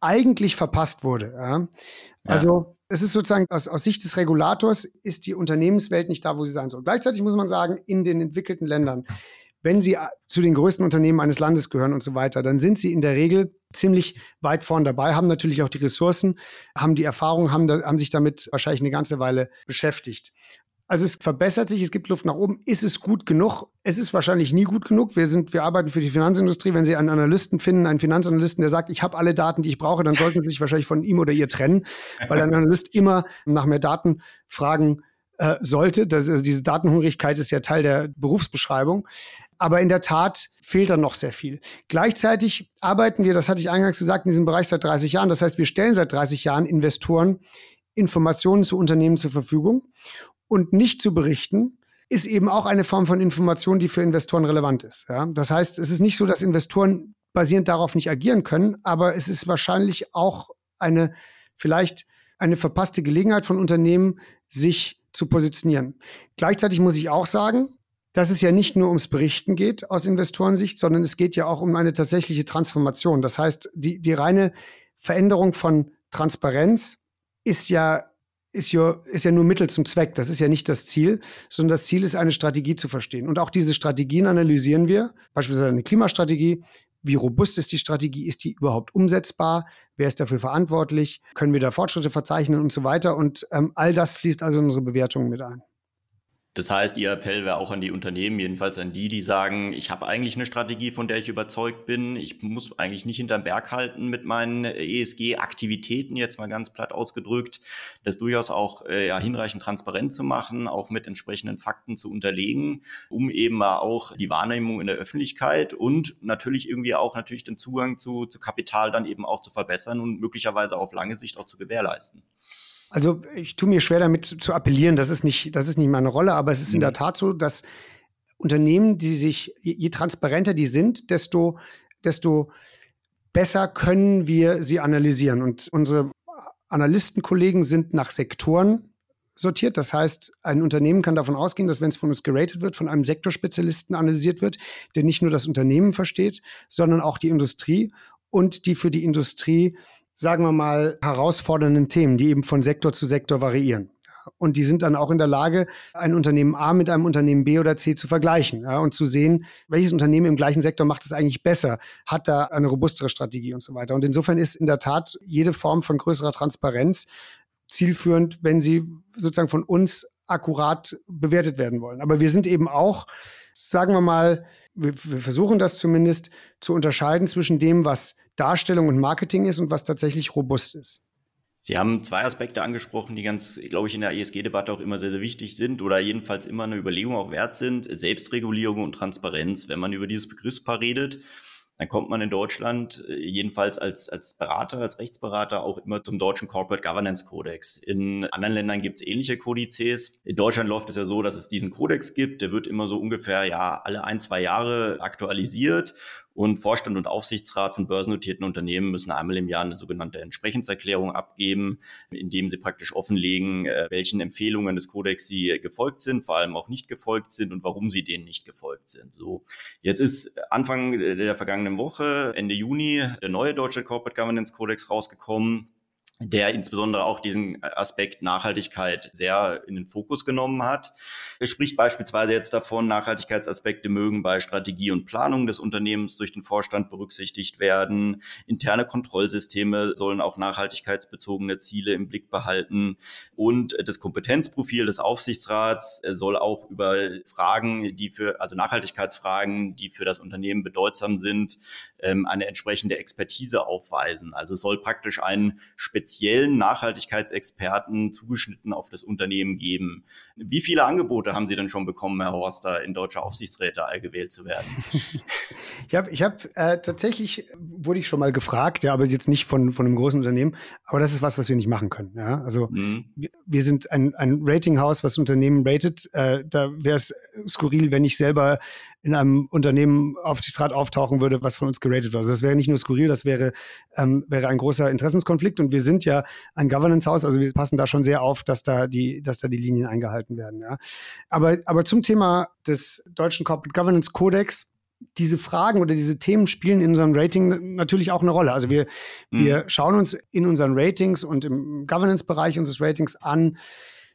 eigentlich verpasst wurde. Ja. Also es ist sozusagen aus, aus Sicht des Regulators ist die Unternehmenswelt nicht da, wo sie sein soll. Gleichzeitig muss man sagen, in den entwickelten Ländern, wenn sie äh, zu den größten Unternehmen eines Landes gehören und so weiter, dann sind sie in der Regel ziemlich weit vorn dabei, haben natürlich auch die Ressourcen, haben die Erfahrung, haben, haben sich damit wahrscheinlich eine ganze Weile beschäftigt. Also es verbessert sich, es gibt Luft nach oben. Ist es gut genug? Es ist wahrscheinlich nie gut genug. Wir sind, wir arbeiten für die Finanzindustrie. Wenn Sie einen Analysten finden, einen Finanzanalysten, der sagt, ich habe alle Daten, die ich brauche, dann sollten Sie sich wahrscheinlich von ihm oder ihr trennen, weil ein Analyst immer nach mehr Daten fragen äh, sollte. Das, also diese Datenhungrigkeit ist ja Teil der Berufsbeschreibung. Aber in der Tat fehlt da noch sehr viel. Gleichzeitig arbeiten wir, das hatte ich eingangs gesagt, in diesem Bereich seit 30 Jahren. Das heißt, wir stellen seit 30 Jahren Investoren Informationen zu Unternehmen zur Verfügung und nicht zu berichten, ist eben auch eine Form von Information, die für Investoren relevant ist. Ja? Das heißt, es ist nicht so, dass Investoren basierend darauf nicht agieren können, aber es ist wahrscheinlich auch eine vielleicht eine verpasste Gelegenheit von Unternehmen, sich zu positionieren. Gleichzeitig muss ich auch sagen, dass es ja nicht nur ums Berichten geht aus Investorensicht, sondern es geht ja auch um eine tatsächliche Transformation. Das heißt, die, die reine Veränderung von Transparenz ist ja ist ja, ist ja nur Mittel zum Zweck. Das ist ja nicht das Ziel, sondern das Ziel ist, eine Strategie zu verstehen. Und auch diese Strategien analysieren wir, beispielsweise eine Klimastrategie. Wie robust ist die Strategie? Ist die überhaupt umsetzbar? Wer ist dafür verantwortlich? Können wir da Fortschritte verzeichnen und so weiter? Und ähm, all das fließt also in unsere Bewertungen mit ein. Das heißt, Ihr Appell wäre auch an die Unternehmen, jedenfalls an die, die sagen, ich habe eigentlich eine Strategie, von der ich überzeugt bin. Ich muss eigentlich nicht hinterm Berg halten mit meinen ESG-Aktivitäten, jetzt mal ganz platt ausgedrückt, das durchaus auch äh, ja, hinreichend transparent zu machen, auch mit entsprechenden Fakten zu unterlegen, um eben mal auch die Wahrnehmung in der Öffentlichkeit und natürlich irgendwie auch natürlich den Zugang zu, zu Kapital dann eben auch zu verbessern und möglicherweise auf lange Sicht auch zu gewährleisten. Also ich tue mir schwer damit zu appellieren, das ist nicht, das ist nicht meine Rolle, aber es ist in der mhm. Tat so, dass Unternehmen, die sich, je, je transparenter die sind, desto, desto besser können wir sie analysieren. Und unsere Analystenkollegen sind nach Sektoren sortiert. Das heißt, ein Unternehmen kann davon ausgehen, dass wenn es von uns geratet wird, von einem Sektorspezialisten analysiert wird, der nicht nur das Unternehmen versteht, sondern auch die Industrie und die für die Industrie sagen wir mal, herausfordernden Themen, die eben von Sektor zu Sektor variieren. Und die sind dann auch in der Lage, ein Unternehmen A mit einem Unternehmen B oder C zu vergleichen ja, und zu sehen, welches Unternehmen im gleichen Sektor macht es eigentlich besser, hat da eine robustere Strategie und so weiter. Und insofern ist in der Tat jede Form von größerer Transparenz zielführend, wenn sie sozusagen von uns akkurat bewertet werden wollen. Aber wir sind eben auch, sagen wir mal, wir, wir versuchen das zumindest zu unterscheiden zwischen dem, was Darstellung und Marketing ist und was tatsächlich robust ist. Sie haben zwei Aspekte angesprochen, die ganz, glaube ich, in der ESG-Debatte auch immer sehr, sehr wichtig sind oder jedenfalls immer eine Überlegung auch wert sind. Selbstregulierung und Transparenz. Wenn man über dieses Begriffspaar redet, dann kommt man in Deutschland äh, jedenfalls als, als Berater, als Rechtsberater auch immer zum deutschen Corporate Governance Codex. In anderen Ländern gibt es ähnliche Kodizes. In Deutschland läuft es ja so, dass es diesen Kodex gibt. Der wird immer so ungefähr ja alle ein, zwei Jahre aktualisiert und Vorstand und Aufsichtsrat von börsennotierten Unternehmen müssen einmal im Jahr eine sogenannte Entsprechenserklärung abgeben, indem sie praktisch offenlegen, äh, welchen Empfehlungen des Kodex sie gefolgt sind, vor allem auch nicht gefolgt sind und warum sie denen nicht gefolgt sind. So, jetzt ist Anfang der vergangenen Woche, Ende Juni, der neue deutsche Corporate Governance Codex rausgekommen. Der insbesondere auch diesen Aspekt Nachhaltigkeit sehr in den Fokus genommen hat. Er spricht beispielsweise jetzt davon, Nachhaltigkeitsaspekte mögen bei Strategie und Planung des Unternehmens durch den Vorstand berücksichtigt werden. Interne Kontrollsysteme sollen auch nachhaltigkeitsbezogene Ziele im Blick behalten. Und das Kompetenzprofil des Aufsichtsrats soll auch über Fragen, die für, also Nachhaltigkeitsfragen, die für das Unternehmen bedeutsam sind, ähm, eine entsprechende Expertise aufweisen. Also es soll praktisch einen speziellen Nachhaltigkeitsexperten zugeschnitten auf das Unternehmen geben. Wie viele Angebote haben Sie denn schon bekommen, Herr Horster, in deutsche Aufsichtsräte gewählt zu werden? ich habe ich hab, äh, tatsächlich, wurde ich schon mal gefragt, ja, aber jetzt nicht von, von einem großen Unternehmen, aber das ist was, was wir nicht machen können. Ja? Also mhm. wir, wir, sind ein, ein Ratinghaus, was Unternehmen ratet. Äh, da wäre es skurril, wenn ich selber in einem Unternehmen Aufsichtsrat auftauchen würde, was von uns geratet wird. Also das wäre nicht nur skurril, das wäre, ähm, wäre ein großer Interessenskonflikt. Und wir sind ja ein Governance-Haus, also wir passen da schon sehr auf, dass da die, dass da die Linien eingehalten werden. Ja. Aber, aber zum Thema des deutschen Corporate Governance Codex, diese Fragen oder diese Themen spielen in unserem Rating natürlich auch eine Rolle. Also wir, mhm. wir schauen uns in unseren Ratings und im Governance-Bereich unseres Ratings an,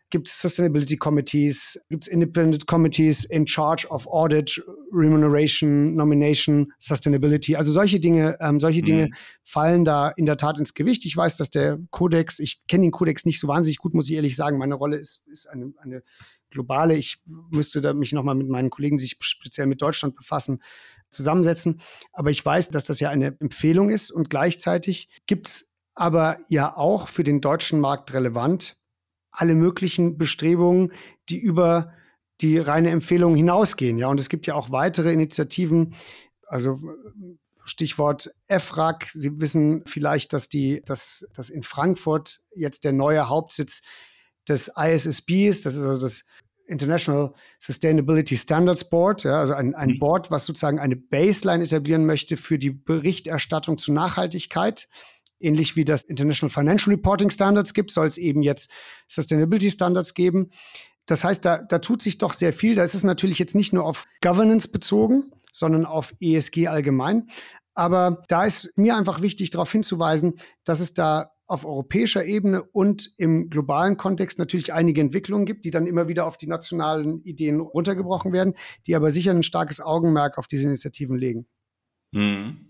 gibt es Sustainability Committees, gibt es Independent Committees in charge of Audit, Remuneration, Nomination, Sustainability. Also solche Dinge, ähm, solche mhm. Dinge fallen da in der Tat ins Gewicht. Ich weiß, dass der Kodex, ich kenne den Kodex nicht so wahnsinnig gut, muss ich ehrlich sagen. Meine Rolle ist, ist eine, eine globale. Ich müsste da mich nochmal mit meinen Kollegen, die sich speziell mit Deutschland befassen, zusammensetzen. Aber ich weiß, dass das ja eine Empfehlung ist und gleichzeitig gibt es aber ja auch für den deutschen Markt relevant alle möglichen Bestrebungen, die über die reine Empfehlung hinausgehen. Ja, und es gibt ja auch weitere Initiativen, also Stichwort EFRAG. Sie wissen vielleicht, dass die, dass, dass in Frankfurt jetzt der neue Hauptsitz des ISSB ist. Das ist also das International Sustainability Standards Board, ja, also ein, ein mhm. Board, was sozusagen eine Baseline etablieren möchte für die Berichterstattung zu Nachhaltigkeit ähnlich wie das International Financial Reporting Standards gibt, soll es eben jetzt Sustainability Standards geben. Das heißt, da, da tut sich doch sehr viel. Da ist es natürlich jetzt nicht nur auf Governance bezogen, sondern auf ESG allgemein. Aber da ist mir einfach wichtig, darauf hinzuweisen, dass es da auf europäischer Ebene und im globalen Kontext natürlich einige Entwicklungen gibt, die dann immer wieder auf die nationalen Ideen runtergebrochen werden, die aber sicher ein starkes Augenmerk auf diese Initiativen legen. Mhm.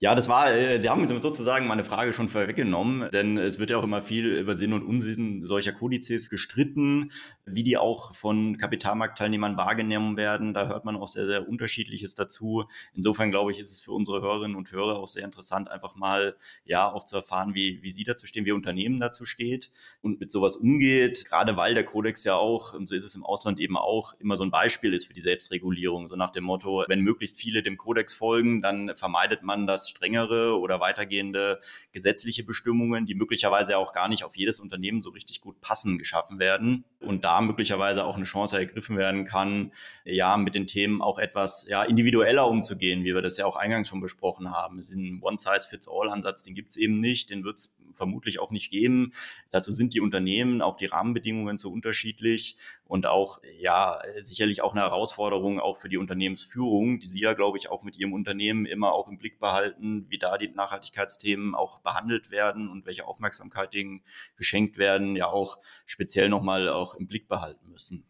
Ja, das war, äh, Sie haben sozusagen meine Frage schon vorweggenommen, denn es wird ja auch immer viel über Sinn und Unsinn solcher Kodizes gestritten, wie die auch von Kapitalmarktteilnehmern wahrgenommen werden. Da hört man auch sehr, sehr Unterschiedliches dazu. Insofern glaube ich, ist es für unsere Hörerinnen und Hörer auch sehr interessant, einfach mal, ja, auch zu erfahren, wie, wie Sie dazu stehen, wie Unternehmen dazu steht und mit sowas umgeht. Gerade weil der Kodex ja auch, und so ist es im Ausland eben auch, immer so ein Beispiel ist für die Selbstregulierung. So nach dem Motto, wenn möglichst viele dem Kodex folgen, dann vermeidet man das strengere oder weitergehende gesetzliche Bestimmungen, die möglicherweise auch gar nicht auf jedes Unternehmen so richtig gut passen, geschaffen werden und da möglicherweise auch eine Chance ergriffen werden kann, ja, mit den Themen auch etwas ja, individueller umzugehen, wie wir das ja auch eingangs schon besprochen haben. Es ist ein One-Size-Fits-All-Ansatz, den gibt es eben nicht, den wird es vermutlich auch nicht geben. Dazu sind die Unternehmen, auch die Rahmenbedingungen so unterschiedlich und auch, ja, sicherlich auch eine Herausforderung auch für die Unternehmensführung, die Sie ja, glaube ich, auch mit Ihrem Unternehmen immer auch im Blick behalten, wie da die Nachhaltigkeitsthemen auch behandelt werden und welche Aufmerksamkeit denen geschenkt werden, ja auch speziell nochmal auch im Blick behalten müssen.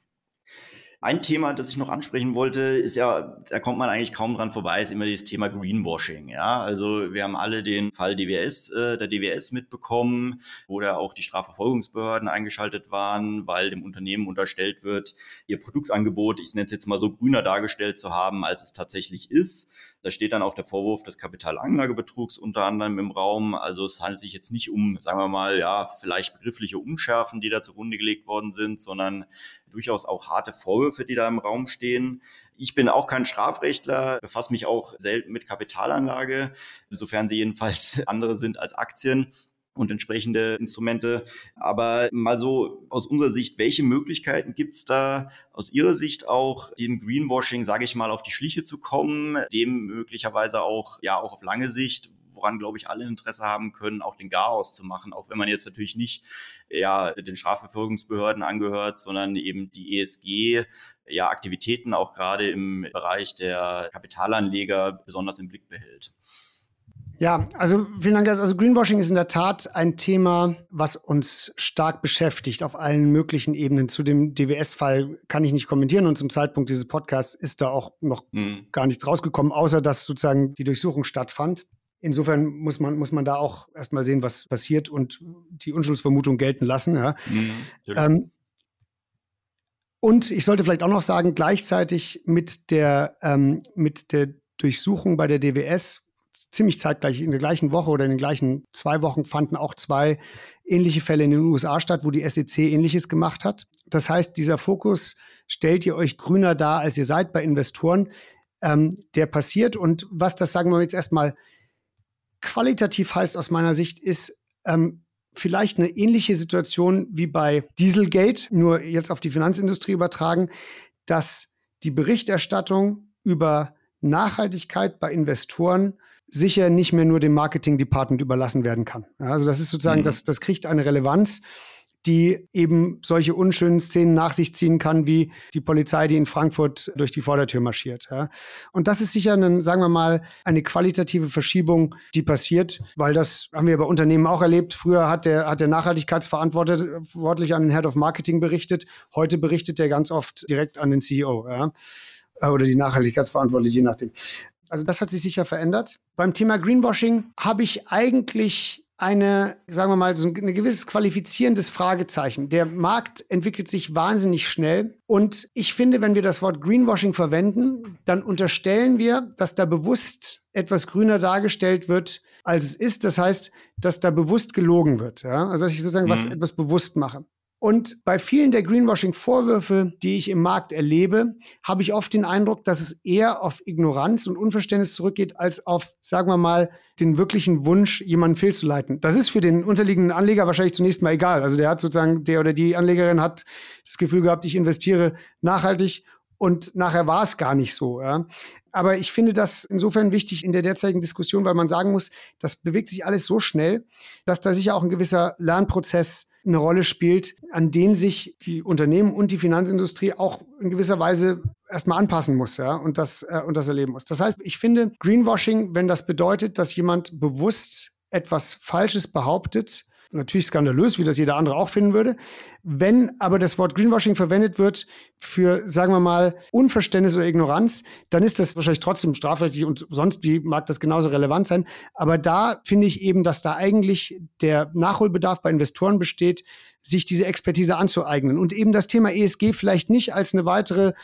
Ein Thema, das ich noch ansprechen wollte, ist ja, da kommt man eigentlich kaum dran vorbei, ist immer dieses Thema Greenwashing. Ja, also wir haben alle den Fall DWS, äh, der DWS mitbekommen, wo da auch die Strafverfolgungsbehörden eingeschaltet waren, weil dem Unternehmen unterstellt wird, ihr Produktangebot, ich nenne es jetzt mal so grüner dargestellt zu haben, als es tatsächlich ist. Da steht dann auch der Vorwurf des Kapitalanlagebetrugs unter anderem im Raum. Also es handelt sich jetzt nicht um, sagen wir mal, ja, vielleicht begriffliche Unschärfen, die da zugrunde gelegt worden sind, sondern durchaus auch harte Vorwürfe, die da im Raum stehen. Ich bin auch kein Strafrechtler, befasse mich auch selten mit Kapitalanlage, sofern sie jedenfalls andere sind als Aktien und entsprechende Instrumente. Aber mal so aus unserer Sicht, welche Möglichkeiten gibt es da aus Ihrer Sicht auch, dem Greenwashing, sage ich mal, auf die Schliche zu kommen, dem möglicherweise auch, ja, auch auf lange Sicht, woran, glaube ich, alle Interesse haben können, auch den Garaus zu machen, auch wenn man jetzt natürlich nicht ja, den Strafverfolgungsbehörden angehört, sondern eben die ESG ja, Aktivitäten auch gerade im Bereich der Kapitalanleger besonders im Blick behält. Ja, also vielen Dank. Also Greenwashing ist in der Tat ein Thema, was uns stark beschäftigt auf allen möglichen Ebenen. Zu dem DWS-Fall kann ich nicht kommentieren und zum Zeitpunkt dieses Podcasts ist da auch noch mhm. gar nichts rausgekommen, außer dass sozusagen die Durchsuchung stattfand. Insofern muss man, muss man da auch erstmal sehen, was passiert und die Unschuldsvermutung gelten lassen. Ja. Mhm, ähm, und ich sollte vielleicht auch noch sagen, gleichzeitig mit der, ähm, mit der Durchsuchung bei der DWS ziemlich zeitgleich in der gleichen Woche oder in den gleichen zwei Wochen fanden auch zwei ähnliche Fälle in den USA statt, wo die SEC ähnliches gemacht hat. Das heißt, dieser Fokus stellt ihr euch grüner dar, als ihr seid bei Investoren, ähm, der passiert. Und was das, sagen wir jetzt erstmal, qualitativ heißt aus meiner Sicht, ist ähm, vielleicht eine ähnliche Situation wie bei Dieselgate, nur jetzt auf die Finanzindustrie übertragen, dass die Berichterstattung über Nachhaltigkeit bei Investoren sicher nicht mehr nur dem Marketing-Department überlassen werden kann. also das ist sozusagen, mhm. das, das kriegt eine Relevanz, die eben solche unschönen Szenen nach sich ziehen kann, wie die Polizei, die in Frankfurt durch die Vordertür marschiert. Ja. Und das ist sicher, ein, sagen wir mal, eine qualitative Verschiebung, die passiert, weil das haben wir bei Unternehmen auch erlebt. Früher hat der, hat der Nachhaltigkeitsverantwortliche an den Head of Marketing berichtet. Heute berichtet er ganz oft direkt an den CEO. Ja oder die Nachhaltigkeitsverantwortliche, je nachdem. Also das hat sich sicher verändert. Beim Thema Greenwashing habe ich eigentlich eine, sagen wir mal, so ein gewisses qualifizierendes Fragezeichen. Der Markt entwickelt sich wahnsinnig schnell. Und ich finde, wenn wir das Wort Greenwashing verwenden, dann unterstellen wir, dass da bewusst etwas grüner dargestellt wird, als es ist. Das heißt, dass da bewusst gelogen wird. Ja? Also dass ich sozusagen mhm. was etwas bewusst mache. Und bei vielen der Greenwashing-Vorwürfe, die ich im Markt erlebe, habe ich oft den Eindruck, dass es eher auf Ignoranz und Unverständnis zurückgeht, als auf, sagen wir mal, den wirklichen Wunsch, jemanden fehlzuleiten. Das ist für den unterliegenden Anleger wahrscheinlich zunächst mal egal. Also der hat sozusagen, der oder die Anlegerin hat das Gefühl gehabt, ich investiere nachhaltig und nachher war es gar nicht so. Ja. Aber ich finde das insofern wichtig in der derzeitigen Diskussion, weil man sagen muss, das bewegt sich alles so schnell, dass da sicher auch ein gewisser Lernprozess eine Rolle spielt, an den sich die Unternehmen und die Finanzindustrie auch in gewisser Weise erstmal anpassen muss, ja, und das, äh, und das erleben muss. Das heißt, ich finde Greenwashing, wenn das bedeutet, dass jemand bewusst etwas Falsches behauptet, Natürlich skandalös, wie das jeder andere auch finden würde. Wenn aber das Wort Greenwashing verwendet wird für, sagen wir mal, Unverständnis oder Ignoranz, dann ist das wahrscheinlich trotzdem strafrechtlich und sonst wie mag das genauso relevant sein. Aber da finde ich eben, dass da eigentlich der Nachholbedarf bei Investoren besteht, sich diese Expertise anzueignen und eben das Thema ESG vielleicht nicht als eine weitere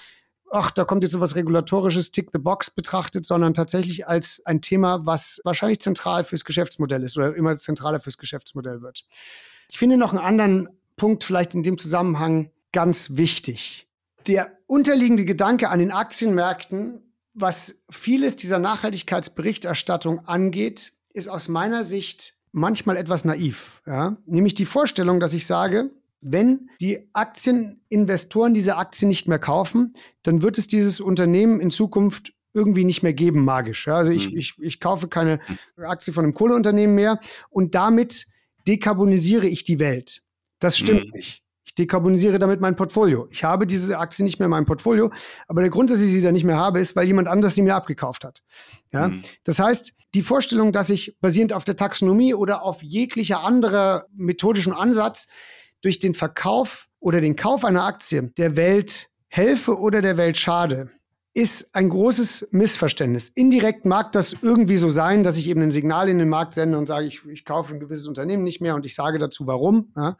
ach, da kommt jetzt so was Regulatorisches, Tick the Box betrachtet, sondern tatsächlich als ein Thema, was wahrscheinlich zentral fürs Geschäftsmodell ist oder immer zentraler fürs Geschäftsmodell wird. Ich finde noch einen anderen Punkt vielleicht in dem Zusammenhang ganz wichtig. Der unterliegende Gedanke an den Aktienmärkten, was vieles dieser Nachhaltigkeitsberichterstattung angeht, ist aus meiner Sicht manchmal etwas naiv. Ja? Nämlich die Vorstellung, dass ich sage, wenn die Aktieninvestoren diese Aktien nicht mehr kaufen, dann wird es dieses Unternehmen in Zukunft irgendwie nicht mehr geben, magisch. Also ich, mhm. ich, ich kaufe keine Aktie von einem Kohleunternehmen mehr und damit dekarbonisiere ich die Welt. Das stimmt mhm. nicht. Ich dekarbonisiere damit mein Portfolio. Ich habe diese Aktie nicht mehr in meinem Portfolio, aber der Grund, dass ich sie da nicht mehr habe, ist, weil jemand anders sie mir abgekauft hat. Ja? Mhm. Das heißt, die Vorstellung, dass ich basierend auf der Taxonomie oder auf jeglicher anderer methodischen Ansatz durch den Verkauf oder den Kauf einer Aktie der Welt helfe oder der Welt schade, ist ein großes Missverständnis. Indirekt mag das irgendwie so sein, dass ich eben ein Signal in den Markt sende und sage, ich, ich kaufe ein gewisses Unternehmen nicht mehr und ich sage dazu warum. Ja.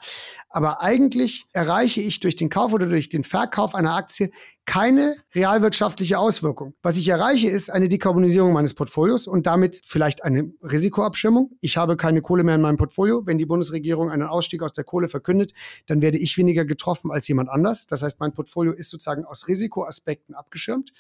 Aber eigentlich erreiche ich durch den Kauf oder durch den Verkauf einer Aktie keine realwirtschaftliche Auswirkung. Was ich erreiche, ist eine Dekarbonisierung meines Portfolios und damit vielleicht eine Risikoabschirmung. Ich habe keine Kohle mehr in meinem Portfolio. Wenn die Bundesregierung einen Ausstieg aus der Kohle verkündet, dann werde ich weniger getroffen als jemand anders. Das heißt, mein Portfolio ist sozusagen aus Risikoaspekten abgeschirmt.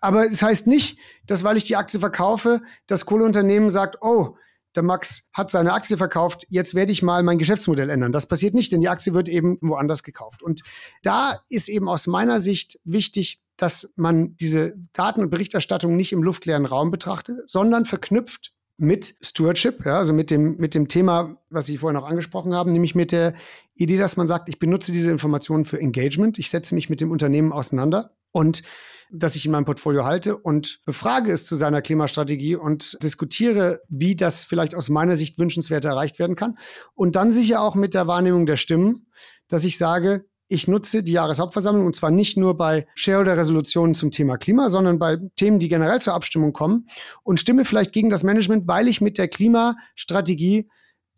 Aber es das heißt nicht, dass weil ich die Aktie verkaufe, das Kohleunternehmen sagt, oh, der Max hat seine Aktie verkauft, jetzt werde ich mal mein Geschäftsmodell ändern. Das passiert nicht, denn die Aktie wird eben woanders gekauft. Und da ist eben aus meiner Sicht wichtig, dass man diese Daten- und Berichterstattung nicht im luftleeren Raum betrachtet, sondern verknüpft mit Stewardship, ja, also mit dem, mit dem Thema, was Sie vorhin auch angesprochen haben, nämlich mit der Idee, dass man sagt, ich benutze diese Informationen für Engagement, ich setze mich mit dem Unternehmen auseinander und das ich in meinem Portfolio halte und befrage es zu seiner Klimastrategie und diskutiere, wie das vielleicht aus meiner Sicht wünschenswert erreicht werden kann. Und dann sicher auch mit der Wahrnehmung der Stimmen, dass ich sage, ich nutze die Jahreshauptversammlung und zwar nicht nur bei Shareholder-Resolutionen zum Thema Klima, sondern bei Themen, die generell zur Abstimmung kommen und stimme vielleicht gegen das Management, weil ich mit der Klimastrategie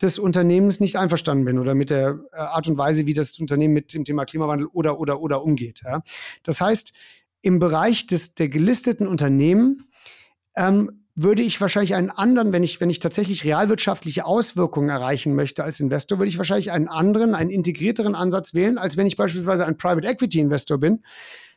des Unternehmens nicht einverstanden bin oder mit der äh, Art und Weise, wie das Unternehmen mit dem Thema Klimawandel oder oder oder umgeht. Ja. Das heißt, im Bereich des, der gelisteten Unternehmen ähm, würde ich wahrscheinlich einen anderen, wenn ich, wenn ich tatsächlich realwirtschaftliche Auswirkungen erreichen möchte als Investor, würde ich wahrscheinlich einen anderen, einen integrierteren Ansatz wählen, als wenn ich beispielsweise ein Private Equity Investor bin.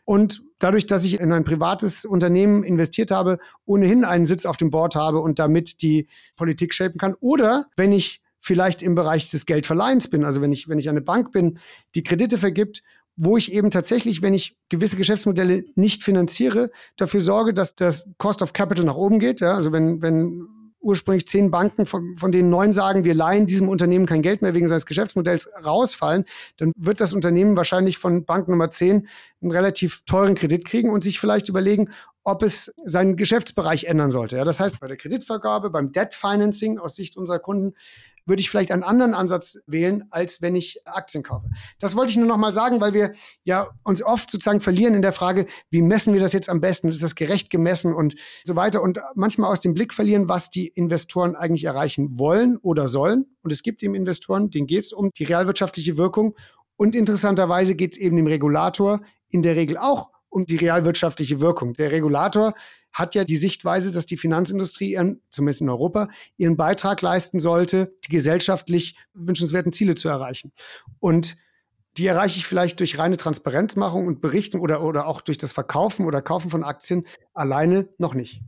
Und dadurch, dass ich in ein privates Unternehmen investiert habe, ohnehin einen Sitz auf dem Board habe und damit die Politik shapen kann. Oder wenn ich vielleicht im Bereich des Geldverleihens bin, also wenn ich, wenn ich eine Bank bin, die Kredite vergibt wo ich eben tatsächlich, wenn ich gewisse Geschäftsmodelle nicht finanziere, dafür sorge, dass das Cost of Capital nach oben geht. Ja? Also wenn, wenn ursprünglich zehn Banken, von, von denen neun sagen, wir leihen diesem Unternehmen kein Geld mehr wegen seines Geschäftsmodells rausfallen, dann wird das Unternehmen wahrscheinlich von Bank Nummer zehn einen relativ teuren Kredit kriegen und sich vielleicht überlegen, ob es seinen Geschäftsbereich ändern sollte. Ja, das heißt, bei der Kreditvergabe, beim Debt Financing aus Sicht unserer Kunden würde ich vielleicht einen anderen Ansatz wählen, als wenn ich Aktien kaufe. Das wollte ich nur noch mal sagen, weil wir ja uns oft sozusagen verlieren in der Frage, wie messen wir das jetzt am besten? Ist das gerecht gemessen und so weiter? Und manchmal aus dem Blick verlieren, was die Investoren eigentlich erreichen wollen oder sollen. Und es gibt eben Investoren, denen geht es um die realwirtschaftliche Wirkung. Und interessanterweise geht es eben dem Regulator in der Regel auch um die realwirtschaftliche Wirkung. Der Regulator hat ja die Sichtweise, dass die Finanzindustrie, ihren, zumindest in Europa, ihren Beitrag leisten sollte, die gesellschaftlich wünschenswerten Ziele zu erreichen. Und die erreiche ich vielleicht durch reine Transparenzmachung und Berichten oder, oder auch durch das Verkaufen oder Kaufen von Aktien alleine noch nicht.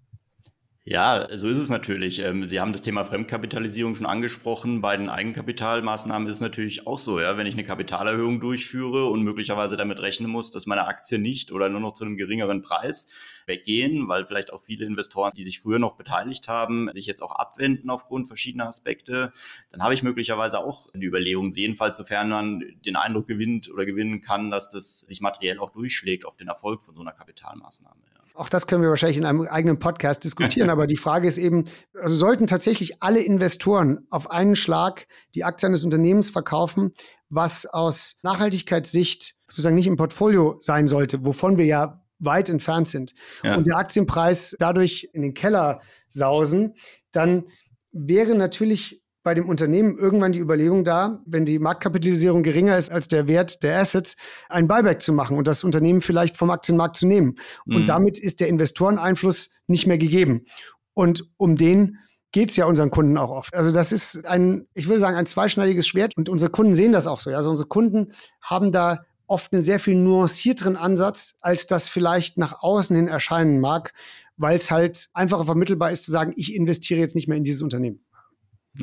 Ja, so ist es natürlich. Ähm, Sie haben das Thema Fremdkapitalisierung schon angesprochen. Bei den Eigenkapitalmaßnahmen ist es natürlich auch so, ja, wenn ich eine Kapitalerhöhung durchführe und möglicherweise damit rechnen muss, dass meine Aktien nicht oder nur noch zu einem geringeren Preis weggehen, weil vielleicht auch viele Investoren, die sich früher noch beteiligt haben, sich jetzt auch abwenden aufgrund verschiedener Aspekte, dann habe ich möglicherweise auch eine Überlegung, jedenfalls sofern man den Eindruck gewinnt oder gewinnen kann, dass das sich materiell auch durchschlägt auf den Erfolg von so einer Kapitalmaßnahme. Auch das können wir wahrscheinlich in einem eigenen Podcast diskutieren. aber die Frage ist eben, also sollten tatsächlich alle Investoren auf einen Schlag die Aktien des Unternehmens verkaufen, was aus Nachhaltigkeitssicht sozusagen nicht im Portfolio sein sollte, wovon wir ja weit entfernt sind. Ja. Und der Aktienpreis dadurch in den Keller sausen, dann wäre natürlich bei dem Unternehmen irgendwann die Überlegung da, wenn die Marktkapitalisierung geringer ist als der Wert der Assets, ein Buyback zu machen und das Unternehmen vielleicht vom Aktienmarkt zu nehmen. Mhm. Und damit ist der Investoreneinfluss nicht mehr gegeben. Und um den geht es ja unseren Kunden auch oft. Also das ist ein, ich würde sagen, ein zweischneidiges Schwert und unsere Kunden sehen das auch so. Also unsere Kunden haben da oft einen sehr viel nuancierteren Ansatz, als das vielleicht nach außen hin erscheinen mag, weil es halt einfacher vermittelbar ist zu sagen, ich investiere jetzt nicht mehr in dieses Unternehmen.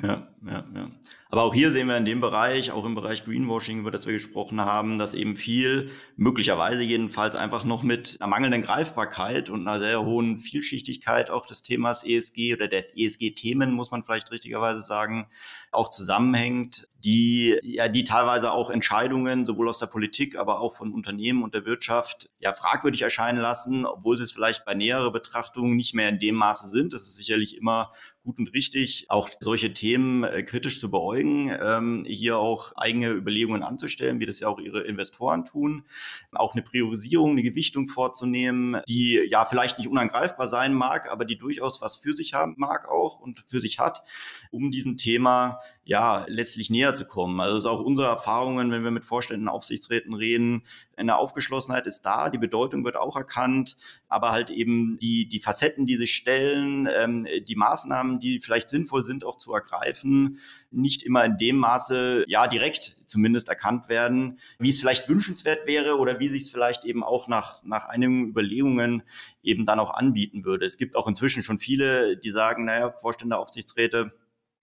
Ja, ja, ja. Aber auch hier sehen wir in dem Bereich, auch im Bereich Greenwashing, über das wir gesprochen haben, dass eben viel, möglicherweise jedenfalls einfach noch mit einer mangelnden Greifbarkeit und einer sehr hohen Vielschichtigkeit auch des Themas ESG oder der ESG-Themen, muss man vielleicht richtigerweise sagen, auch zusammenhängt, die, ja, die teilweise auch Entscheidungen sowohl aus der Politik, aber auch von Unternehmen und der Wirtschaft ja fragwürdig erscheinen lassen, obwohl sie es vielleicht bei näherer Betrachtung nicht mehr in dem Maße sind. Das ist sicherlich immer gut und richtig, auch solche Themen äh, kritisch zu beäugen, ähm, hier auch eigene Überlegungen anzustellen, wie das ja auch ihre Investoren tun, auch eine Priorisierung, eine Gewichtung vorzunehmen, die ja vielleicht nicht unangreifbar sein mag, aber die durchaus was für sich haben mag auch und für sich hat, um diesem Thema ja letztlich näher zu kommen. Also das ist auch unsere Erfahrungen, wenn wir mit Vorständen, Aufsichtsräten reden. Eine Aufgeschlossenheit ist da, die Bedeutung wird auch erkannt, aber halt eben die, die Facetten, die sich stellen, ähm, die Maßnahmen, die vielleicht sinnvoll sind, auch zu ergreifen, nicht immer in dem Maße, ja, direkt zumindest erkannt werden, wie es vielleicht wünschenswert wäre oder wie sich es vielleicht eben auch nach, nach einigen Überlegungen eben dann auch anbieten würde. Es gibt auch inzwischen schon viele, die sagen, naja, Vorstände, Aufsichtsräte,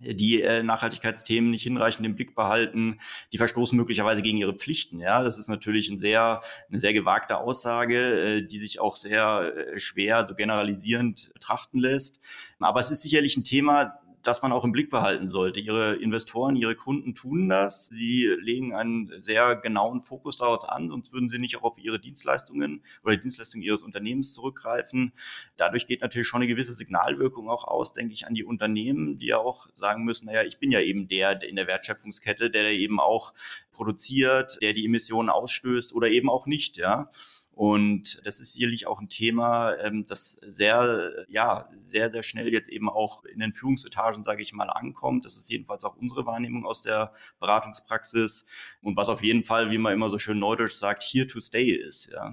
die äh, Nachhaltigkeitsthemen nicht hinreichend im Blick behalten, die verstoßen möglicherweise gegen ihre Pflichten. Ja, das ist natürlich ein sehr, eine sehr gewagte Aussage, äh, die sich auch sehr äh, schwer so generalisierend betrachten lässt. Aber es ist sicherlich ein Thema, das man auch im Blick behalten sollte. Ihre Investoren, ihre Kunden tun das. Sie legen einen sehr genauen Fokus daraus an, sonst würden sie nicht auch auf ihre Dienstleistungen oder die Dienstleistungen ihres Unternehmens zurückgreifen. Dadurch geht natürlich schon eine gewisse Signalwirkung auch aus, denke ich, an die Unternehmen, die ja auch sagen müssen, naja, ich bin ja eben der in der Wertschöpfungskette, der eben auch produziert, der die Emissionen ausstößt oder eben auch nicht, ja. Und das ist sicherlich auch ein Thema, ähm, das sehr, ja, sehr, sehr schnell jetzt eben auch in den Führungsetagen, sage ich mal, ankommt. Das ist jedenfalls auch unsere Wahrnehmung aus der Beratungspraxis und was auf jeden Fall, wie man immer so schön neudeutsch sagt, here to stay ist, ja.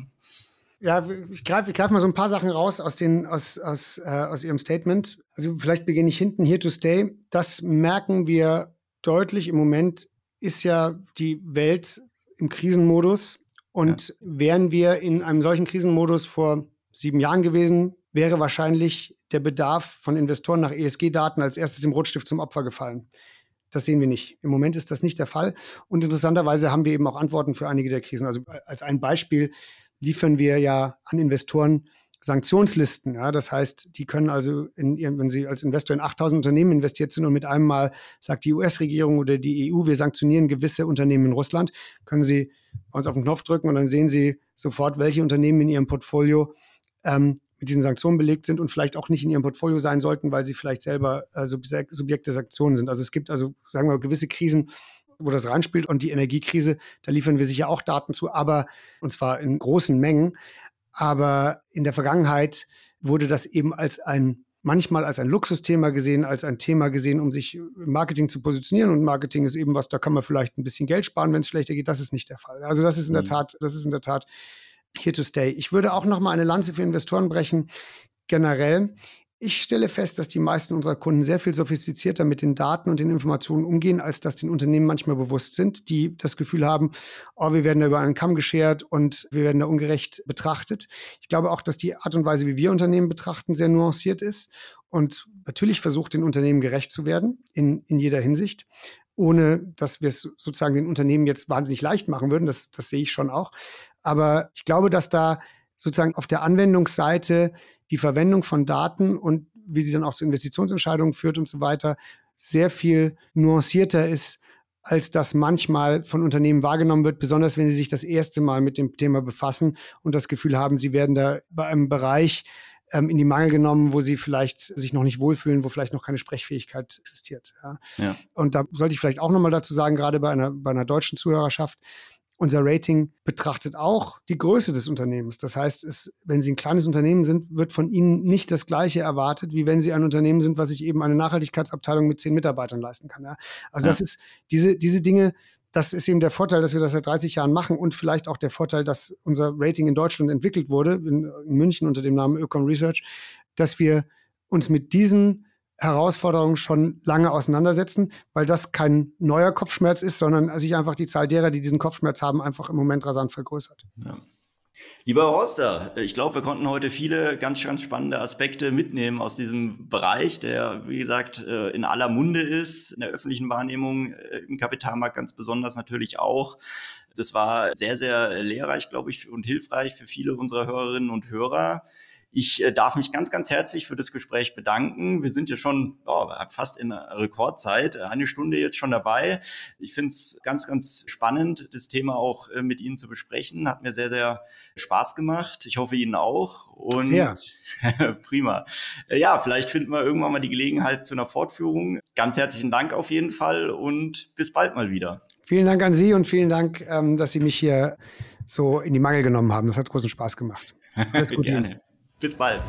Ja, ich greife greif mal so ein paar Sachen raus aus, den, aus, aus, äh, aus Ihrem Statement. Also vielleicht beginne ich hinten, here to stay. Das merken wir deutlich. Im Moment ist ja die Welt im Krisenmodus. Und ja. wären wir in einem solchen Krisenmodus vor sieben Jahren gewesen, wäre wahrscheinlich der Bedarf von Investoren nach ESG-Daten als erstes im Rotstift zum Opfer gefallen. Das sehen wir nicht. Im Moment ist das nicht der Fall. Und interessanterweise haben wir eben auch Antworten für einige der Krisen. Also als ein Beispiel liefern wir ja an Investoren Sanktionslisten. Ja, das heißt, die können also, in, wenn sie als Investor in 8000 Unternehmen investiert sind und mit einem Mal sagt die US-Regierung oder die EU, wir sanktionieren gewisse Unternehmen in Russland, können sie bei uns auf den Knopf drücken und dann sehen sie sofort, welche Unternehmen in ihrem Portfolio ähm, mit diesen Sanktionen belegt sind und vielleicht auch nicht in ihrem Portfolio sein sollten, weil sie vielleicht selber äh, Subjekt der Sanktionen sind. Also es gibt also, sagen wir, gewisse Krisen, wo das reinspielt und die Energiekrise, da liefern wir sicher auch Daten zu, aber und zwar in großen Mengen. Aber in der Vergangenheit wurde das eben als ein manchmal als ein Luxusthema gesehen, als ein Thema gesehen, um sich im Marketing zu positionieren. Und Marketing ist eben was, da kann man vielleicht ein bisschen Geld sparen, wenn es schlechter geht. Das ist nicht der Fall. Also das ist in der mhm. Tat, das ist in der Tat here to stay. Ich würde auch noch mal eine Lanze für Investoren brechen. Generell, ich stelle fest, dass die meisten unserer Kunden sehr viel sophistizierter mit den Daten und den Informationen umgehen, als das den Unternehmen manchmal bewusst sind, die das Gefühl haben, oh, wir werden da über einen Kamm geschert und wir werden da ungerecht betrachtet. Ich glaube auch, dass die Art und Weise, wie wir Unternehmen betrachten, sehr nuanciert ist und natürlich versucht, den Unternehmen gerecht zu werden in, in jeder Hinsicht ohne dass wir es sozusagen den Unternehmen jetzt wahnsinnig leicht machen würden. Das, das sehe ich schon auch. Aber ich glaube, dass da sozusagen auf der Anwendungsseite die Verwendung von Daten und wie sie dann auch zu Investitionsentscheidungen führt und so weiter, sehr viel nuancierter ist, als das manchmal von Unternehmen wahrgenommen wird, besonders wenn sie sich das erste Mal mit dem Thema befassen und das Gefühl haben, sie werden da bei einem Bereich ähm, in die Mangel genommen, wo sie vielleicht sich noch nicht wohlfühlen, wo vielleicht noch keine Sprechfähigkeit existiert. Ja. ja. Und da sollte ich vielleicht auch nochmal dazu sagen, gerade bei einer, bei einer deutschen Zuhörerschaft, unser Rating betrachtet auch die Größe des Unternehmens. Das heißt, es, wenn Sie ein kleines Unternehmen sind, wird von Ihnen nicht das Gleiche erwartet, wie wenn Sie ein Unternehmen sind, was sich eben eine Nachhaltigkeitsabteilung mit zehn Mitarbeitern leisten kann. Ja? Also ja. das ist diese, diese Dinge, das ist eben der Vorteil, dass wir das seit 30 Jahren machen und vielleicht auch der Vorteil, dass unser Rating in Deutschland entwickelt wurde, in, München unter dem Namen Ökon Research, dass wir uns mit diesen Herausforderungen schon lange auseinandersetzen, weil das kein neuer Kopfschmerz ist, sondern sich einfach die Zahl derer, die diesen Kopfschmerz haben, einfach im Moment rasant vergrößert. Ja. Lieber Horster, ich glaube, wir konnten heute viele ganz, ganz spannende Aspekte mitnehmen aus diesem Bereich, der, wie gesagt, äh, in aller Munde ist, in der öffentlichen Wahrnehmung, äh, im Kapitalmarkt ganz besonders natürlich auch. Das war sehr, sehr lehrreich, glaube ich, und hilfreich für viele unserer Hörerinnen und Hörer. Ich äh, darf mich ganz, ganz herzlich für das Gespräch bedanken. Wir sind ja schon oh, fast in Rekordzeit, eine Stunde jetzt schon dabei. Ich finde es ganz, ganz spannend, das Thema auch äh, mit Ihnen zu besprechen. Hat mir sehr, sehr Spaß gemacht. Ich hoffe Ihnen auch. Und sehr. prima. Äh, ja, vielleicht finden wir irgendwann mal die Gelegenheit zu einer Fortführung. Ganz herzlichen Dank auf jeden Fall und bis bald mal wieder. Vielen Dank an Sie und vielen Dank, ähm, dass Sie mich hier so in die Mangel genommen haben. Das hat großen Spaß gemacht. Alles Gute. Gerne. Bis bald.